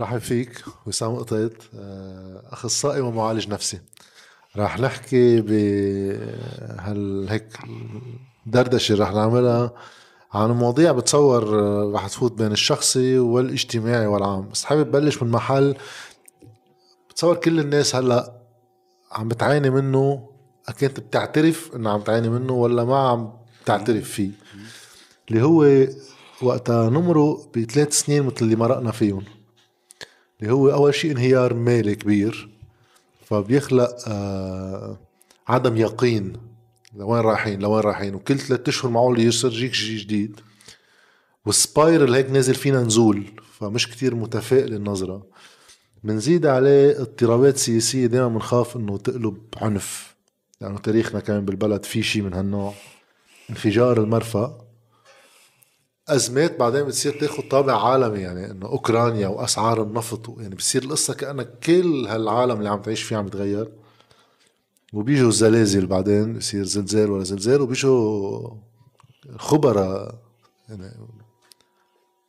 رحب فيك وسام قطيط آه، أخصائي ومعالج نفسي. راح نحكي بهال هيك دردشة رح نعملها عن مواضيع بتصور آه، رح تفوت بين الشخصي والاجتماعي والعام. بس حابب بلش من محل بتصور كل الناس هلأ عم بتعاني منه. أكيد بتعترف إنه عم تعاني منه ولا ما عم تعترف فيه؟ اللي هو وقتها نمره بثلاث سنين مثل اللي مرقنا فيهم. اللي هو أول شيء انهيار مالي كبير فبيخلق آه عدم يقين لوين رايحين لوين رايحين. وكل ثلاث أشهر معقول يجيك شيء جديد. والسبايرل هيك نازل فينا نزول فمش كتير متفائل النظرة. بنزيد عليه اضطرابات سياسية دائما بنخاف إنه تقلب عنف لأنه يعني تاريخنا كمان بالبلد في شيء من هالنوع. انفجار المرفأ. أزمات بعدين بتصير تاخذ طابع عالمي يعني إنه أوكرانيا وأسعار النفط يعني بتصير القصة كأنك كل هالعالم اللي عم تعيش فيه عم يتغير وبيجوا الزلازل بعدين بصير زلزال ولا زلزال وبيجوا خبراء يعني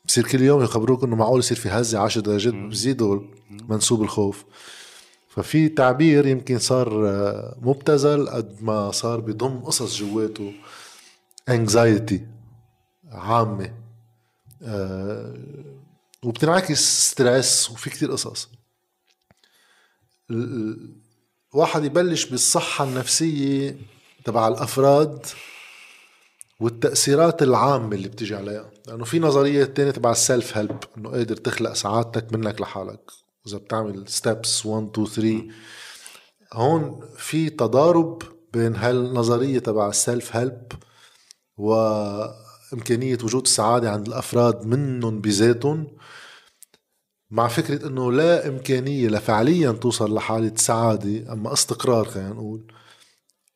بصير كل يوم يخبروك إنه معقول يصير في هزة 10 درجات بزيدوا منسوب الخوف. ففي تعبير يمكن صار مبتذل قد ما صار بضم قصص جواته anxiety عامة. أه وبتنعكس stress وفي كتير قصص. الواحد يبلش بالصحة النفسية تبع الأفراد والتأثيرات العامة اللي بتجي عليها. لأنه في نظرية تانية تبع ال self help إنه قادر تخلق سعادتك منك لحالك. إذا بتعمل steps 1 2 3 هون في تضارب بين هالنظرية تبع ال self help و إمكانية وجود السعادة عند الأفراد منهم بذاتهم مع فكرة أنه لا إمكانية لفعليا توصل لحالة سعادة أما استقرار خلينا نقول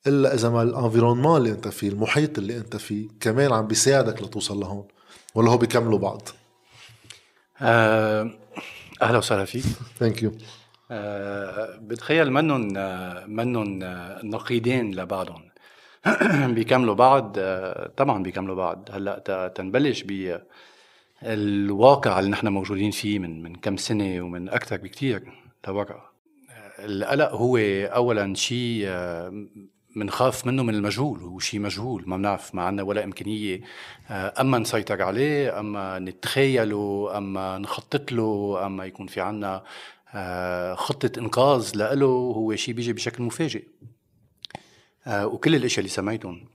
إلا إذا ما ال environnement اللي أنت فيه المحيط اللي أنت فيه كمان عم بيساعدك لتوصل لهون ولا هو بيكملوا بعض؟ أه أهلا وسهلا فيك. ثانك يو أه بتخيل منهم منهم نقيضين لبعضهم. بيكملوا بعض. طبعا بيكملوا بعض. هلأ تنبلش ب الواقع اللي نحن موجودين فيه من من كم سنة ومن أكثر بكثير لورا. القلق هو اولا شيء بنخاف منه من المجهول. هو شيء مجهول. ما بنعرف ما عندنا ولا إمكانية أما نسيطر عليه أما نتخيله أما نخطط له أما يكون في عندنا خطة إنقاذ له هو شيء بيجي بشكل مفاجئ. آه، وكل الأشياء اللي سميتهم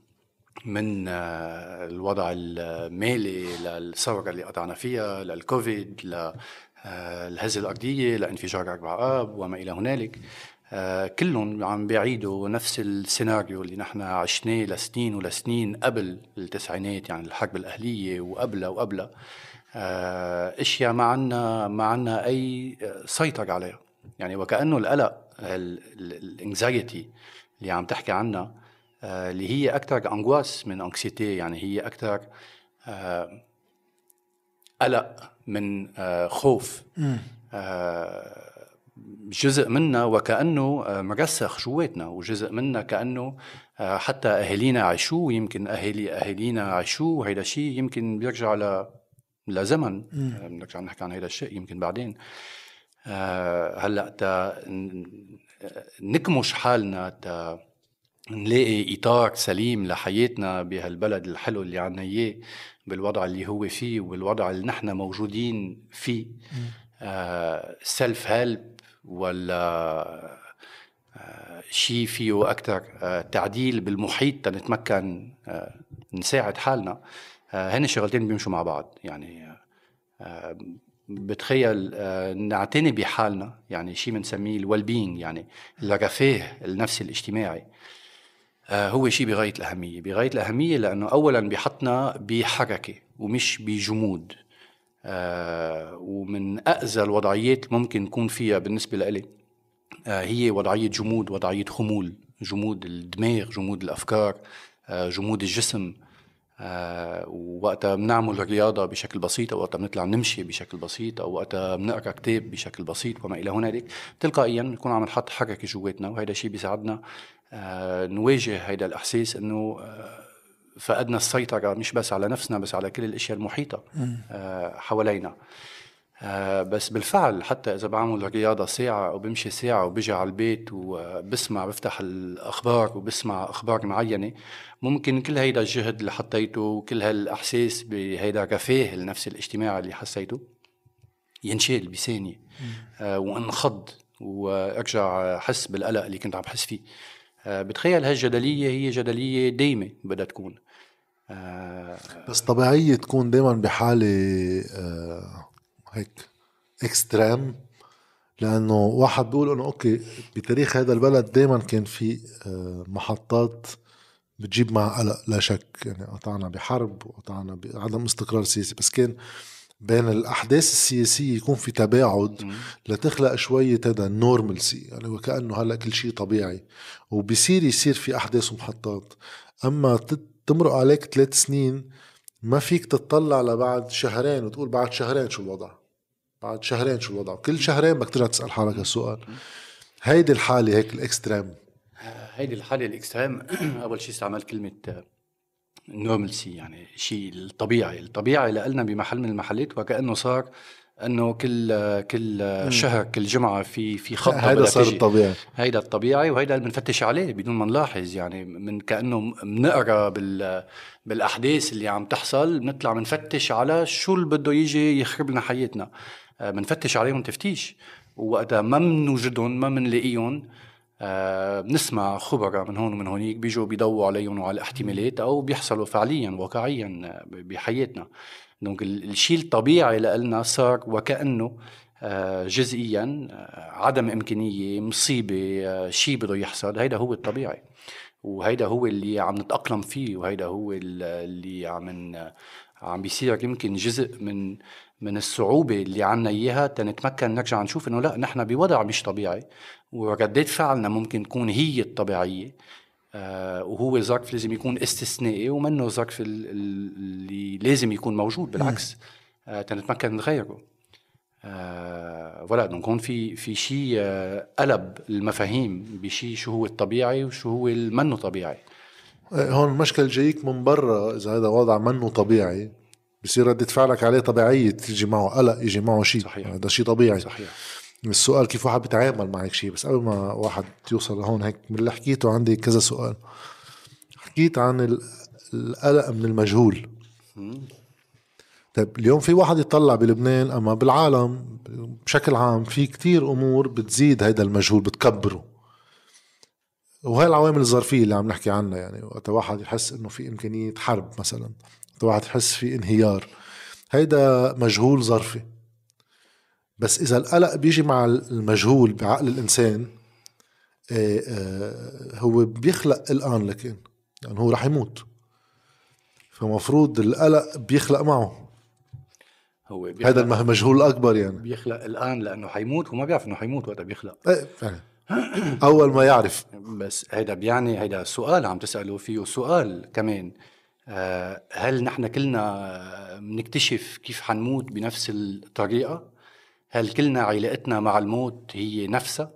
من آه، الوضع المالي للثوره اللي قطعنا فيها للكوفيد للهزه آه، الأرضية لانفجار أربع آب وما إلى هنالك. كلهم عم بيعيدوا نفس السيناريو اللي نحن عشناه لسنين ولسنين قبل التسعينات يعني الحرب الأهلية وقبلها وقبلها. أشياء ما عنا ما عنا أي سيطرة عليها. يعني وكأنه القلق ال anxiety اللي عم تحكي عنها آه، اللي هي أكثر angoisse من anxiété يعني هي أكثر آه، قلق من آه، خوف. جزء منا وكأنه مرسخ جواتنا وجزء منا كأنه حتى أهالينا عاشوه يمكن أهالي أهالينا عاشوه وهيدا الشيء يمكن بيرجع ل لزمن بنرجع نحكي عن هذا الشيء يمكن بعدين. هلأ نكمش حالنا تا نلاقي إطار سليم لحياتنا بهالبلد الحلو اللي عنا إياه بالوضع اللي هو فيه وبالوضع اللي نحن موجودين فيه. سيلف آه هيلب ولا آه شيء فيه أكثر آه تعديل بالمحيط تنتمكن آه نساعد حالنا. آه هن شغلتين بيمشوا مع بعض يعني آه بتخيل آه، نعتني بحالنا يعني شيء بنسميه ال well being يعني الرفاه النفسي الاجتماعي. آه، هو شيء بغاية الأهمية. بغاية الأهمية لأنه اولا بحطنا بحركة ومش بجمود. آه، ومن اذى الوضعيات ممكن نكون فيها بالنسبة لإلي هي وضعية جمود وضعية خمول جمود الدماغ جمود الأفكار جمود الجسم. آه ووقتها بنعمل رياضة بشكل بسيط أو وقتها بنطلع نمشي بشكل بسيط أو وقتها بنقرأ كتاب بشكل بسيط وما إلى هنالك. تلقائيا بنكون عم نحط حركه جواتنا وهذا الشيء بيساعدنا آه نواجه هذا الإحساس إنه آه فقدنا السيطرة مش بس على نفسنا بس على كل الأشياء المحيطة حوالينا. آه بس بالفعل حتى إذا بعمل رياضة ساعة أو بمشي ساعة وبجي على البيت وبسمع بفتح الأخبار وبسمع أخبار معينة ممكن كل هيدا الجهد اللي حطيته وكل هالإحساس بهيدا الرفاه النفسي الاجتماعي اللي حسيته ينشال بثانية. آه وانخض وارجع احس بالقلق اللي كنت عم بحس فيه. آه بتخيل هالجدلية هي جدلية دايمة بدها تكون. آه بس طبيعية تكون دائما بحالة آه هيك extreme لأنه واحد بيقول إنه okay بتاريخ هذا البلد دائما كان في آه، محطات بتجيب مع قلق لا شك. يعني قطعنا بحرب وقطعنا بعدم استقرار سياسي بس كان بين الأحداث السياسية يكون في تباعد لتخلق شوية هذا نورمالسي يعني وكأنه هلأ كل شيء طبيعي. وبصير يصير في أحداث ومحطات. أما تمرق عليك ثلاث سنين ما فيك تطلع لبعد شهرين وتقول بعد شهرين شو الوضع؟ بعد شهرين شو الوضع؟ كل شهرين بدك ترجع تسأل حالك هالسؤال. هيدي الحالة هيك ال extreme. هيدي الحالة ال extreme. أول شيء استعملت كلمة normalcy يعني شيء الطبيعي. الطبيعي لنا بمحل من المحلات وكأنه صار إنه كل كل شهر كل جمعة في في خطة هيدا صار الطبيعي. هيدا الطبيعي وهيدا اللي بنفتش عليه بدون ما نلاحظ. يعني من كأنه بنقرا بال بالأحداث اللي عم تحصل بنطلع بنفتش على شو اللي بده يجي يخرب لنا حياتنا. آه، بنفتش عليهم تفتيش. ووقتها ما بنوجدهم ما بنلاقيهم آه بنسمع خبراء من هون ومن هونيك بيجوا بيضووا عليهم وعلى الاحتمالات أو بيحصلوا فعليا واقعيا بحياتنا. دونك الشيء الطبيعي لنا صار وكأنه آه جزئيا آه عدم إمكانية مصيبة آه شيء بده يحصل. هيدا هو الطبيعي. وهيدا هو اللي عم نتأقلم فيه وهيدا هو اللي عم عم بيصير يمكن جزء من من الصعوبة اللي عنا إياها تنتمكن نرجع نشوف إنه لا نحن بوضع مش طبيعي. وردات فعلنا ممكن تكون هي الطبيعية. آه وهو ظرف لازم يكون استثنائي ومنه ظرف اللي لازم يكون موجود. بالعكس آه تنتمكن نغيره آه voilà donc هون في في شيء آه قلب المفاهيم بشيء شو هو الطبيعي وشو هو المنه طبيعي. هون المشكل جايك من برا إذا هذا وضع منه طبيعي. بصير ردة فعلك عليه طبيعية تيجي معه قلق يجي معه شيء. صحيح. هذا شيء طبيعي. صحيح. السؤال كيف واحد بيتعامل مع هيك شيء؟ بس قبل ما واحد يوصل لهون هيك من اللي حكيته عندي كذا سؤال. حكيت عن القلق من المجهول. طيب اليوم في واحد يطلع بلبنان أما بالعالم بشكل عام في كتير أمور بتزيد هيدا المجهول بتكبره. وهي العوامل الظرفية اللي عم نحكي عنها يعني. وقت واحد يحس إنه في إمكانية حرب مثلا. واحد يحس في انهيار. هيدا مجهول ظرفي. بس إذا القلق بيجي مع المجهول بعقل الإنسان آه، آه، هو بيخلق الآن لكن يعني هو رح يموت. فمفروض القلق بيخلق معه. هو هذا المجهول الأكبر يعني. بيخلق الآن لأنه حيموت؟ وما بيعرف إنه حيموت وقتها بيخلق. إيه فعلا. أول ما يعرف. بس هيدا بيعني هيدا سؤال عم تساله فيه سؤال كمان. هل نحن كلنا بنكتشف كيف حنموت بنفس الطريقة؟ هل كلنا علاقتنا مع الموت هي نفسها؟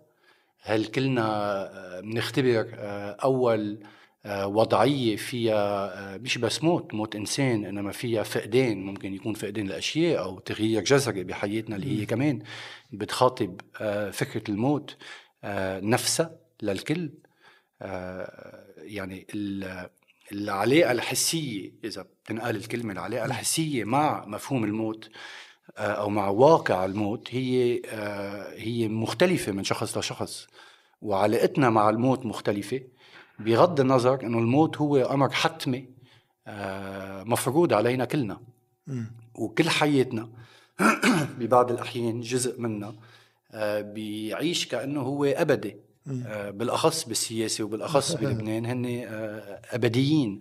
هل كلنا آه، بنختبر آه، أول وضعية فيها مش بس موت موت إنسان إنما فيها فقدان ممكن يكون فقدان الأشياء أو تغيير جذري بحياتنا اللي هي كمان بتخاطب فكرة الموت آه، نفسها للكل آه، يعني العلاقة الحسية إذا بتنقال الكلمة العلاقة الحسية مع مفهوم الموت آه، أو مع واقع الموت هي هي مختلفة من شخص لشخص. وعلاقتنا مع الموت مختلفة. بغض النظر إنه الموت هو أمر حتمي مفروض علينا كلنا. وكل حياتنا ببعض الأحيان جزء منا آه، بيعيش كأنه هو أبدي. آه، بالأخص بالسياسة وبالأخص بلبنان هن آه، أبديين.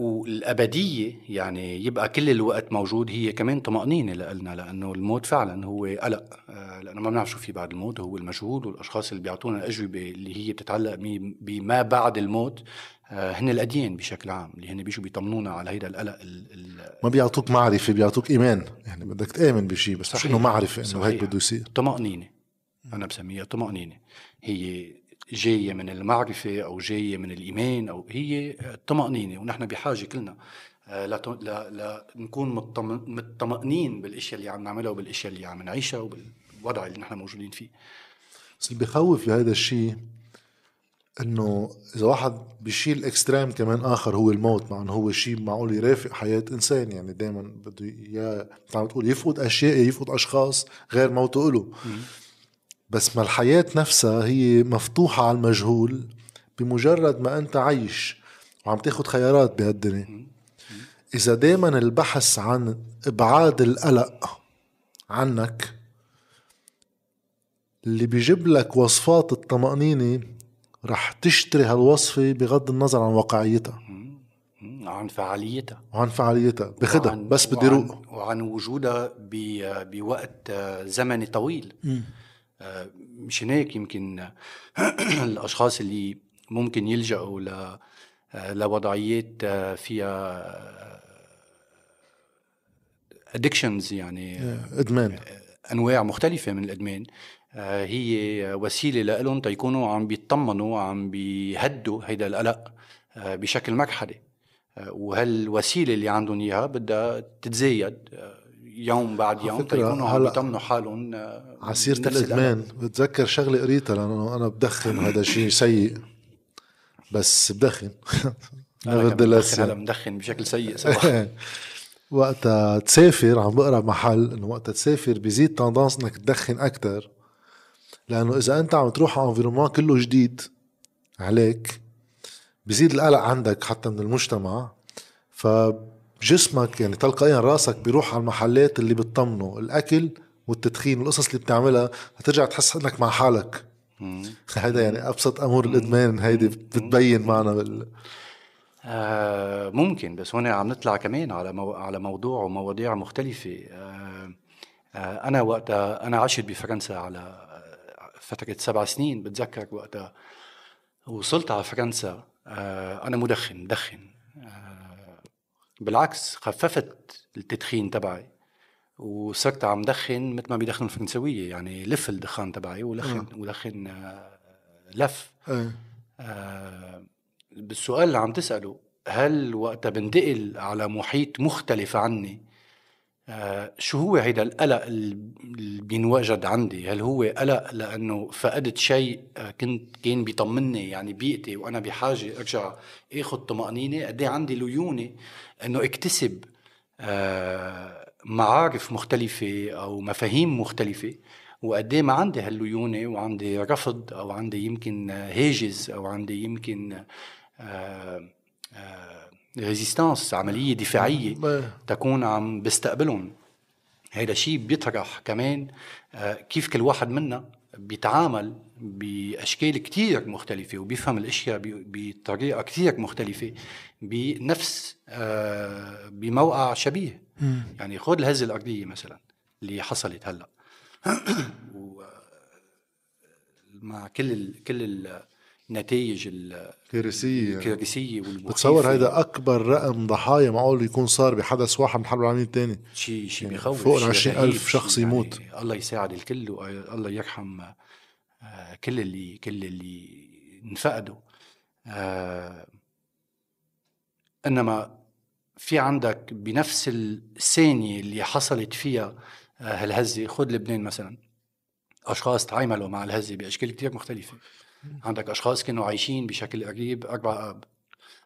والأبدية يعني يبقى كل الوقت موجود هي كمان طمأنينة لنا لأنه الموت فعلا هو قلق. لأنه ما بنعرف شو في بعد الموت هو المجهول والأشخاص اللي بيعطونا الأجوبة اللي هي بتتعلق بما بعد الموت هن الأديان بشكل عام اللي هن بيجوا بيطمنونا على هيدا القلق ما بيعطوك معرفة بيعطوك إيمان. يعني بدك تآمن بشيء بس. مش إنه معرفة إنه هيك بده يصير. طمأنينة. أنا بسميها طمأنينة. هي جاية من المعرفة أو جاية من الإيمان أو هي الطمانينه ونحن بحاجة كلنا لنكون مطمئنين بالأشياء اللي عم نعملها وبالأشياء اللي عم نعيشها وبالوضع اللي نحن موجودين فيه. بس اللي بخوف بهذا الشيء إنه إذا واحد بيشيل اكستريم كمان آخر هو الموت مع إنه هو شيء معقول يرافق حياة إنسان. يعني دائما بده يا عم تقول يفقد أشياء يفقد أشخاص غير موته له. بس ما الحياة نفسها هي مفتوحة على المجهول بمجرد ما أنت عايش وعم تاخد خيارات بهالدنيا. إذا دائما البحث عن إبعاد القلق عنك اللي بيجيب لك وصفات الطمأنينة رح تشتري هالوصفة بغض النظر عن واقعيتها. عن فعاليتها. وعن فعاليتها. بخدها بس بدي روق. وعن وجودها بوقت زمني طويل. آه، مش هيك يمكن الأشخاص اللي ممكن يلجأوا ل لوضعيات آه، فيها ادكشنز يعني إدمان. أنواع مختلفة من الإدمان. آه، هي وسيلة لهم تيكونوا عم بيطمنوا عم بيهدوا هيدا القلق آه، بشكل مكحلي آه، وهالوسيلة اللي عندهم إياها بدها تتزايد. يوم بعد يوم تيكونوا عم بيطمنوا حالهم على سيره الادمان بتذكر شغلة قريتها لأنه أنا بدخن وهذا شيء سيء. بس بدخن. أنا بدخن هلا مدخن بشكل سيء صراحة. وقتها تسافر عم بقرأ محل إنه وقتها تسافر بيزيد تندانس إنك تدخن أكثر لأنه إذا أنت عم تروح على انفيرومون كله جديد عليك بزيد القلق عندك حتى من المجتمع. فجسمك يعني تلقائيا راسك بيروح على المحلات اللي بتطمنه الأكل والتدخين والقصص اللي بتعملها هترجع تحس إنك مع حالك. هذا يعني أبسط أمور الإدمان هيدي بتبين معنا بال آه ممكن بس هون عم نطلع كمان على مو... على موضوع ومواضيع مختلفة. آه آه أنا وقتها أنا عشت بفرنسا على فترة سبع سنين بتذكر وقتها وصلت على فرنسا. آه، أنا مدخن مدخن. بالعكس خففت التدخين تبعي وصرت عم دخن مثل ما بيدخنوا الفرنسوية يعني لف الدخان تبعي ولخن أه. ولخن آه، لف أه. بالسؤال اللي عم تسأله هل وقتها بنتقل على محيط مختلف عني آه، شو هو هيدا القلق اللي بينوجد عندي؟ هل هو قلق لأنه فقدت شيء؟ آه، كنت كان بيطمني يعني بيئتي وأنا بحاجة أرجع آخذ طمأنينة. قد إيه عندي ليونة إنه اكتسب آه، معارف مختلفة أو مفاهيم مختلفة وقد إيه ما عندي هالليونة وعندي رفض أو عندي يمكن هاجز أو عندي يمكن آآ آآ ريزيستانس عملية دفاعية تكون عم بستقبلهم. هيدا شيء بيطرح كمان آه، كيف كل واحد منا بيتعامل بأشكال كتير مختلفة وبيفهم الأشياء بطريقة كتير مختلفة بنفس آه، بموقع شبيه. يعني خذ الهزة الأرضية مثلا اللي حصلت هلأ. مع كل ال كل ال نتائج الكارثية. الكارثية بتصور هيدا أكبر رقم ضحايا معقول يكون صار بحدث واحد من الحرب العالميه الثانية شيء شيء يعني بخوف فوق ال 20000 شخص يعني يموت. الله يساعد الكل والله يرحم آه، كل اللي كل اللي انفقدوا. آه، إنما في عندك بنفس الثانية اللي حصلت فيها آه، هالهزة. خذ لبنان مثلا. أشخاص تعاملوا مع الهزة بأشكال كثير مختلفة. عندك أشخاص كانوا عايشين بشكل قريب أربع آب.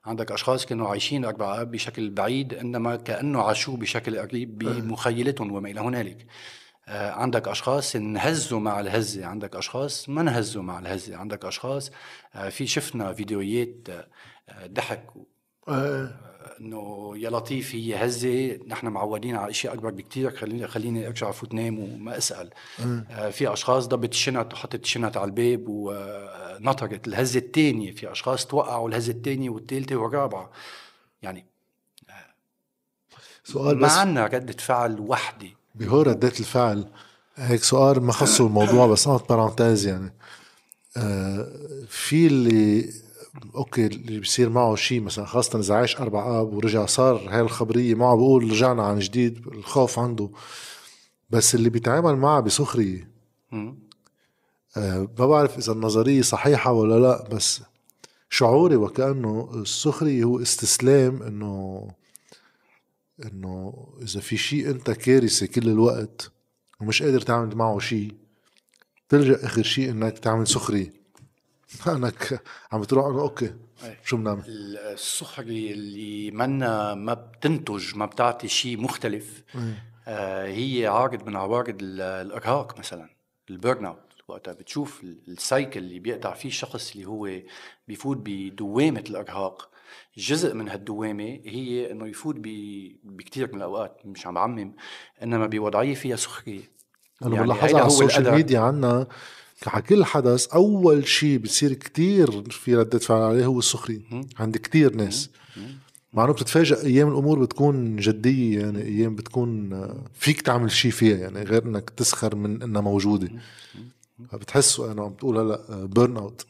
عندك أشخاص كانوا عايشين أربع آب بشكل بعيد إنما كأنه عاشوه بشكل قريب بمخيلتهم وما إلى هنالك. آه، عندك أشخاص انهزوا مع الهزة عندك أشخاص ما انهزوا مع الهزة عندك أشخاص آه، في شفنا فيديوهات ضحك إنه يا لطيف هي هزة. نحن معودين على اشياء أكبر بكثير خليني خليني أرجع أفوت نام وما أسأل. آه في أشخاص ضبت الشنط وحطت الشنط على الباب ونطرت الهزة الثانية في أشخاص توقعوا الهزة الثانية والثالثه والرابعة. يعني سؤال ما عندنا ردة فعل وحدة. بهو ردة الفعل. هيك سؤال ما خصه الموضوع بس أنا parenthèse يعني. آه في اللي okay اللي بيصير معه شيء مثلا خاصة إذا عايش أربع آب ورجع صار هاي الخبرية معه بقول رجعنا عن جديد الخوف عنده. بس اللي بيتعامل معه بسخرية. آه ما بعرف إذا النظرية صحيحة ولا لا بس شعوري وكأنه السخرية هو استسلام إنه إنه إذا في شيء أنت كارثة كل الوقت ومش قادر تعمل معه شيء تلجا آخر شيء إنك تعمل سخرية. انك عم بتروح؟ okay. شو بنعمل؟ السخرية اللي منا ما بتنتج ما بتعطي شيء مختلف آه هي عارض من عوارض الإرهاق مثلا ال burn out وقتها. بتشوف ال cycle اللي بيقطع فيه الشخص اللي هو بيفوت بدوامة الإرهاق. جزء من هالدوامة هي إنه يفوت بكثير من الأوقات مش عم بعمم إنما بوضعية فيها سخرية. أنا يعني بلاحظها على ال social media عنا على كل حدث أول شيء بتصير كتير في ردة فعل عليه هو السخرية. عند كتير ناس. مع انه بتتفاجئ أيام الأمور بتكون جدية يعني أيام بتكون فيك تعمل شيء فيها يعني غير إنك تسخر من إنها موجودة. بتحس أنا عم بتقول هلأ burn out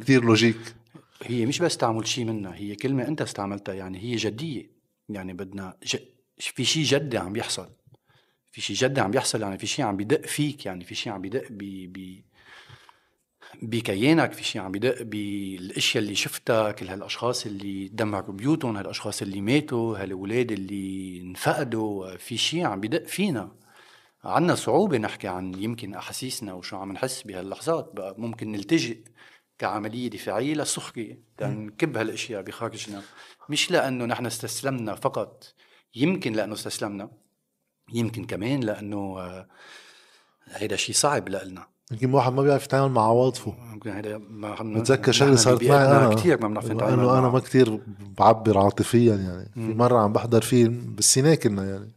كثير logique هي مش بس تعمل شيء منها هي كلمة أنت استعملتها يعني هي جدية. يعني بدنا ج... في شيء جدي عم بيحصل في شيء جدي عم بيحصل يعني في شيء عم بدق فيك يعني في شيء عم بدق ب ب بكيانك في شيء عم بدق بالأشياء اللي شفتها كل هالاشخاص اللي دمروا بيوتهم هالأشخاص اللي ماتوا هالأولاد اللي انفقدوا في شيء عم بدق فينا. عنا صعوبة نحكي عن يمكن أحاسيسنا وشو عم نحس بهاللحظات بقى ممكن نلتجئ كعملية دفاعية للسخرية تنكب هالأشياء بخارجنا. مش لأنه نحن استسلمنا فقط يمكن لأنه استسلمنا يمكن كمان لأنه آه، هيدا شيء صعب لنا يمكن واحد ما بيعرف يتعامل مع عواطفه. يمكن هيدا بتذكر شغلة صارت معي أنا. كثير ما بنعرف نتعامل انه أنا ما كثير بعبر عاطفيا يعني. في مرة عم بحضر فيلم بالسينما كنا يعني.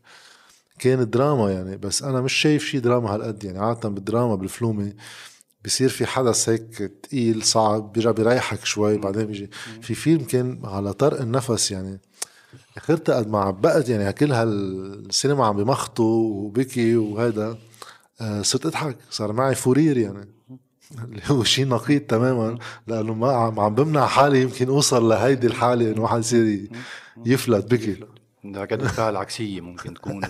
كان دراما يعني بس أنا مش شايف شيء دراما هالقد يعني. عادة بالدراما بالفلومة بصير في حدث هيك تقيل صعب بيرجع بيريحك شوي بعدين بيجي. في فيلم كان على طرق النفس يعني. اخرت قد ما عبقت يعني كل هالسينما عم بمخطوا وبكي وهذا آه، صرت أضحك. صار معي فورير يعني. اللي هو شيء نقيض تماما. لأنه ما عم بمنع حالي يمكن أوصل لهيدي الحالة إنه واحد يصير يفلت بكي. درجات الفعل العكسية ممكن تكون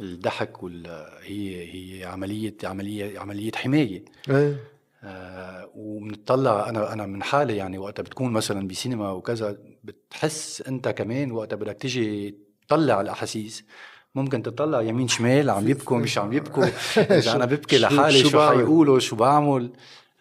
الضحك وال هي هي عملية عملية عملية حماية. إيه. آه وبنطلع أنا أنا من حالي يعني وقتها بتكون مثلا بسينما وكذا بتحس انت كمان وقتها بدك تيجي تطلع الأحاسيس ممكن تطلع يمين شمال عم يبكوا مش عم يبكوا. إذا أنا ببكي لحالي شو, شو حيقولوا شو بعمل؟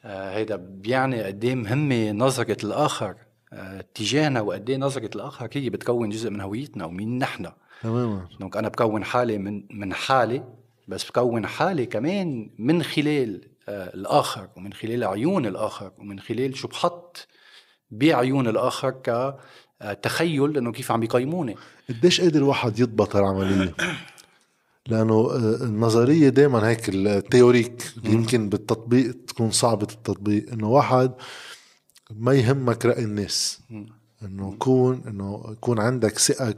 آه هيدا بيعني قد إيه مهمة نظرة الآخر اتجاهنا وقد إيه نظرة الآخر هي بتكون جزء من هويتنا ومين نحن. تماما. donc أنا بكون حالي من من حالي بس بكون حالي كمان من خلال آه الآخر ومن خلال عيون الآخر ومن خلال شو بحط بعيون الآخر كتخيل إنه كيف عم يقيموني. قديش قادر الواحد يضبط العملية؟ لأنه آه، النظرية دائما هيك ال théorique يمكن بالتطبيق تكون صعبة التطبيق إنه واحد ما يهمك رأي الناس. إنه كون إنه يكون عندك ثقة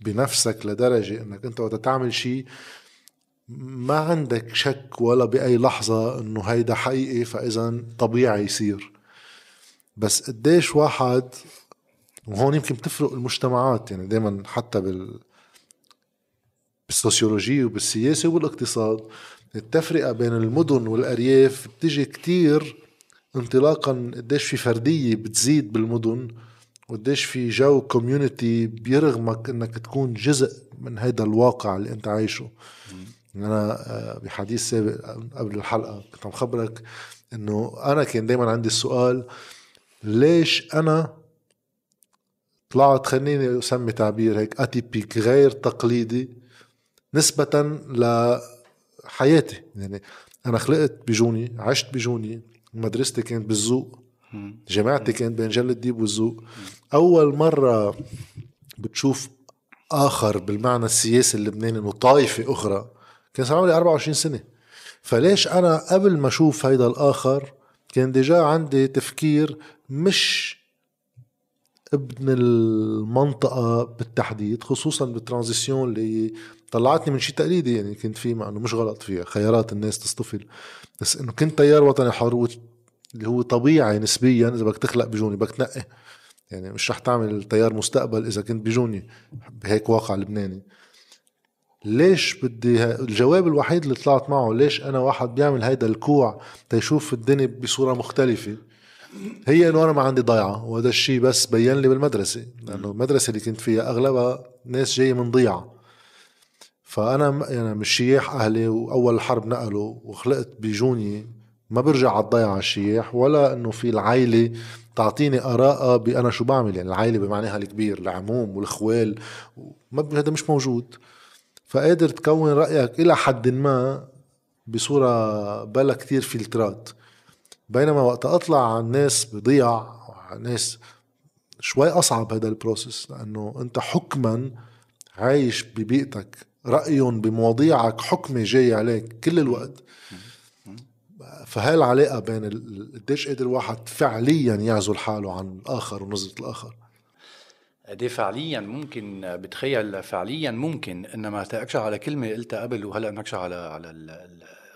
بنفسك لدرجة إنك أنت وقت تعمل شيء ما عندك شك ولا بأي لحظة إنه هيدا حقيقي فاذا طبيعي يصير. بس قديش واحد وهون يمكن بتفرق المجتمعات يعني دائما حتى بال بالسوسيولوجية وبالسياسة وبالاقتصاد التفرقة بين المدن والأرياف بتجي كتير انطلاقا قديش في فردية بتزيد بالمدن وقديش في جو community بيرغمك إنك تكون جزء من هذا الواقع اللي أنت عايشه. أنا آه، بحديث سابق قبل الحلقة كنت عم خبرك إنه أنا كان دائما عندي السؤال ليش أنا طلعت خليني أسمي تعبير هيك atypique غير تقليدي نسبة لحياتي. يعني أنا خلقت بجوني عشت بجوني مدرستي كانت بالزوق جامعتي كانت بين جل الديب والزوق. أول مرة بتشوف آخر بالمعنى السياسي اللبناني إنه طائفة أخرى كان صار عمري 24 سنة. فليش أنا قبل ما أشوف هيدا الآخر كان déjà عندي تفكير مش ابن المنطقة بالتحديد خصوصا بال transition اللي طلعتني من شيء تقليدي يعني كنت فيه مع إنه مش غلط فيها خيارات الناس تصطفل بس إنه كنت تيار وطني حر اللي هو طبيعي نسبيا إذا بدك تخلق بجوني بدك تنقي. يعني مش رح تعمل تيار مستقبل إذا كنت بجوني بهيك واقع لبناني. ليش بدي الجواب الوحيد اللي طلعت معه ليش أنا واحد بيعمل هيدا الكوع تيشوف الدنيا بصورة مختلفة هي إنه أنا ما عندي ضيعة وهذا الشيء بس بين لي بالمدرسة لأنه المدرسة اللي كنت فيها أغلبها ناس جاية من ضيعة. فأنا م- يعني مش شياح أهلي وأول الحرب نقلوا وخلقت بجوني ما برجع على الضيعة على الشياح ولا إنه في العائلة تعطيني آراء بأنا شو بعمل يعني العائلة بمعناها الكبير العموم والأخوال ما هذا مش موجود. فقادر تكون رأيك إلى حد ما بصورة بلا كتير فلترات. بينما وقت أطلع على الناس بضيع على الناس شوي أصعب هذا ال process لأنه أنت حكما عايش ببيئتك رأيهم بمواضيعك حكمة جاي عليك كل الوقت. فهاي العلاقة بين قديش قادر الواحد فعليا يعزل حاله عن الآخر ونظرة الآخر؟ دي فعليا ممكن بتخيل فعليا ممكن إنما تاكشى على كلمة قلتها قبل وهلأ نكشى على على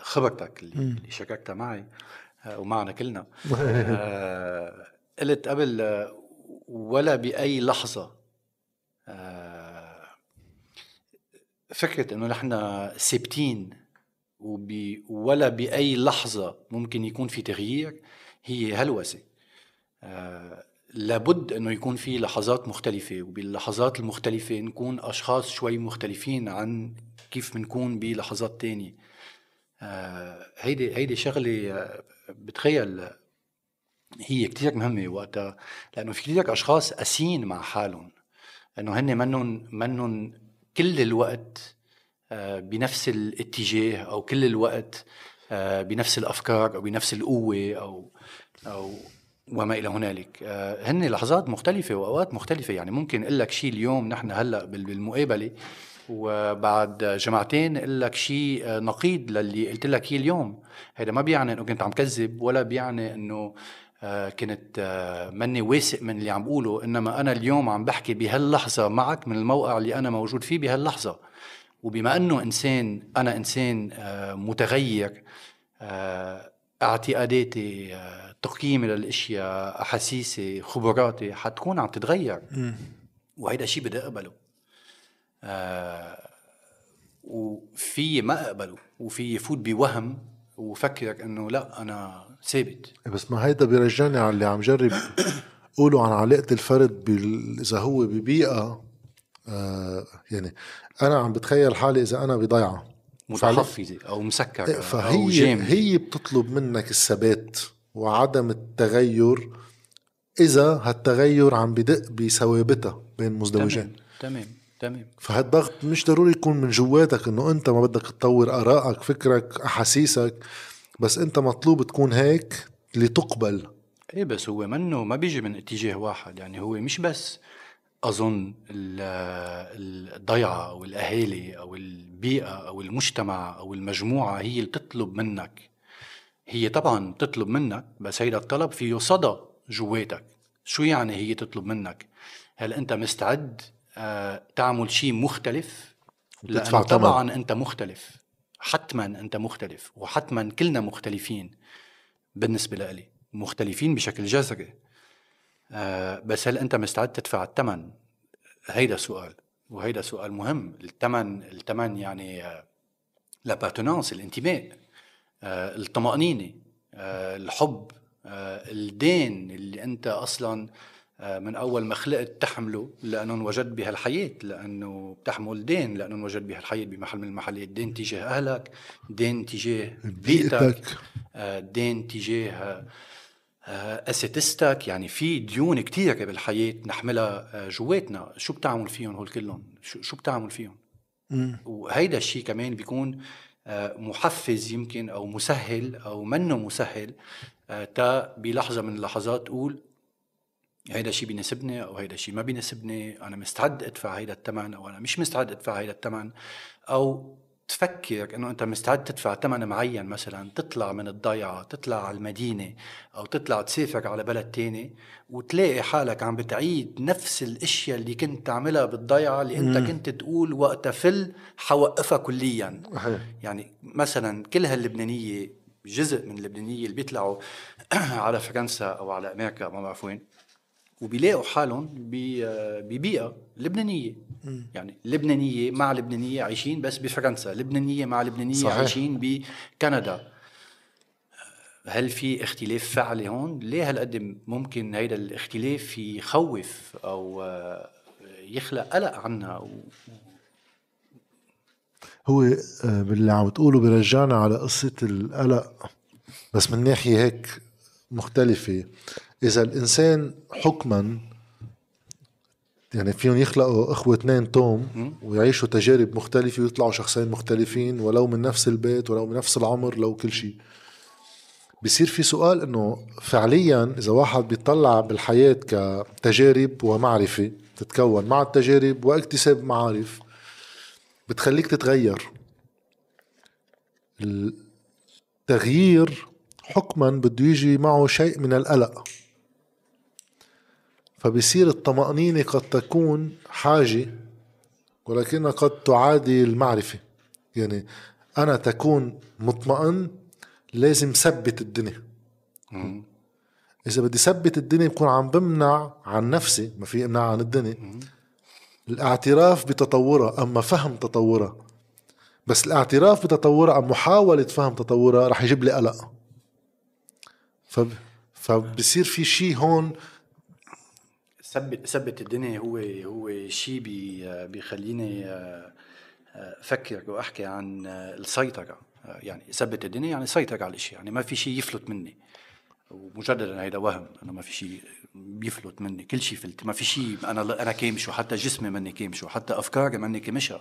خبرتك اللي, اللي شككتها معي آه، ومعنا كلنا. آه، قلت قبل آه، ولا بأي لحظة آه، فكرة إنه نحن ثابتين ولا بأي لحظة ممكن يكون في تغيير هي هلوسة. آه، لابد أنه يكون في لحظات مختلفة وباللحظات المختلفة نكون أشخاص شوي مختلفين عن كيف بنكون بلحظات تانية. آه، هيدي هيدي شغلة آه، بتخيل هي كتير مهمة وقتها لأنه في كتير أشخاص قاسيين مع حالهم إنه هن منن منن كل الوقت آه، بنفس الاتجاه أو كل الوقت آه، بنفس الأفكار أو بنفس القوة أو أو وما إلى هنالك. آه، هن لحظات مختلفة وأوقات مختلفة. يعني ممكن أقول لك شيء اليوم نحن هلأ بال- بالمقابلة وبعد جمعتين أقول لك شيء آه، نقيض للي قلت لك إياه اليوم. هذا ما بيعني إنه كنت عم كذب ولا بيعني إنه آه، كنت ماني واثق من اللي عم بقوله. إنما أنا اليوم عم بحكي بهاللحظة معك من الموقع اللي أنا موجود فيه بهاللحظة. وبما إنه إنسان أنا إنسان متغير اعتقاداتي آه، تقييمي للأشياء احاسيسي خبراتي حتكون عم تتغير. وهيدا شيء بدي أقبله. آه، وفي ما أقبله وفي يفوت بوهم وفكر إنه لا أنا ثابت. بس ما هيدا بيرجعني على اللي عم جرب قولوا عن علاقة الفرد بال... إذا هو ببيئة آه يعني أنا عم بتخيل حالي إذا أنا بضيعة. متحفزه أو مسكر إيه، فهي جامد هي بتطلب منك الثبات وعدم التغير إذا هالتغير عم بدق بثوابتها بين مزدوجين. تمام تمام تمام. فهالضغط مش ضروري يكون من جواتك إنه أنت ما بدك تطور آرائك فكرك أحاسيسك بس أنت مطلوب تكون هيك لتقبل. إيه بس هو منه ما بيجي من اتجاه واحد يعني هو مش بس أظن ال- الضيعة أو الأهالي أو البيئة أو المجتمع أو المجموعة هي اللي تطلب منك. هي طبعا تطلب منك بس هيدا الطلب فيه صدى جواتك. شو يعني هي تطلب منك؟ هل أنت مستعد آه، تعمل شيء مختلف؟ لأنه. طبعا أنت مختلف. حتما أنت مختلف وحتما كلنا مختلفين بالنسبة لإلي. مختلفين بشكل جذري. بس هل أنت مستعد تدفع الثمن هيدا سؤال وهيدا سؤال مهم. الثمن الثمن يعني آه لابارتونانس الانتماء آه الطمأنينة آه الحب آه الدين اللي أنت أصلا آه من أول ما خلقت تحمله لأنه انوجدت بهالحياة لأنه بتحمل دين لأنه انوجدت بهالحياة بمحل من المحلات دين تجاه أهلك دين تجاه بيئتك. آه، دين تجاه آه، آه، اسيتستك يعني في ديون كتير بالحياة نحملها آه، جواتنا. شو بتعمل فيهم هول كلهم؟ شو بتعمل فيهم؟ وهيدا الشيء كمان بيكون آه، محفز يمكن أو مسهل أو منه مسهل آه، تا بلحظة من اللحظات تقول هيدا الشيء بيناسبني أو هيدا الشيء ما بيناسبني أنا مستعد أدفع هيدا الثمن أو أنا مش مستعد أدفع هيدا الثمن أو تفكر إنه أنت مستعد تدفع ثمن معين مثلا تطلع من الضيعة تطلع على المدينة أو تطلع تسافر على بلد تاني وتلاقي حالك عم بتعيد نفس الأشياء اللي كنت تعملها بالضيعة اللي أنت كنت تقول وقتها فل حوقفها كليا. يعني مثلا كل هاللبنانية جزء من اللبنانية اللي بيطلعوا على فرنسا أو على أمريكا ما بعرف وين وبيلاقوا حالهم ببيئة لبنانية. يعني لبنانية مع لبنانية عايشين بس بفرنسا لبنانية مع لبنانية صحيح. عايشين بكندا. هل في اختلاف فعلي هون؟ ليه هالقد ممكن هيدا الاختلاف يخوف أو آه، يخلق قلق عنا؟ و... هو آه، باللي عم تقوله بيرجعنا على قصة القلق بس من ناحية هيك مختلفة. إذا الإنسان حكما يعني فيهم يخلقوا إخوة اثنين توم ويعيشوا تجارب مختلفة ويطلعوا شخصين مختلفين ولو من نفس البيت ولو من نفس العمر لو كل شيء. بصير في سؤال إنه فعليا إذا واحد بيطلع بالحياة كتجارب ومعرفة تتكون مع التجارب واكتساب معارف بتخليك تتغير. التغيير حكما بده يجي معه شيء من القلق. فبصير الطمأنينة قد تكون حاجة ولكنها قد تعادي المعرفة. يعني أنا تكون مطمئن لازم ثبت الدنيا. إذا بدي ثبت الدنيا بكون عم بمنع عن نفسي ما في امنع عن الدنيا. الاعتراف بتطورها أما فهم تطورها. بس الاعتراف بتطورها أم محاولة فهم تطورها رح يجيب لي قلق. فب... فبصير في شيء هون ثبت ثبت الدنيا هو هو شيء بي بيخليني أفكر وأحكي عن السيطرة. يعني ثبت الدنيا يعني سيطر على الشيء يعني ما في شيء يفلت مني. ومجددا هيدا وهم إنه ما في شيء بيفلت مني. كل شيء فلت ما في شيء أنا أنا كامشه حتى جسمي مني كامشه حتى أفكاري مني كامشها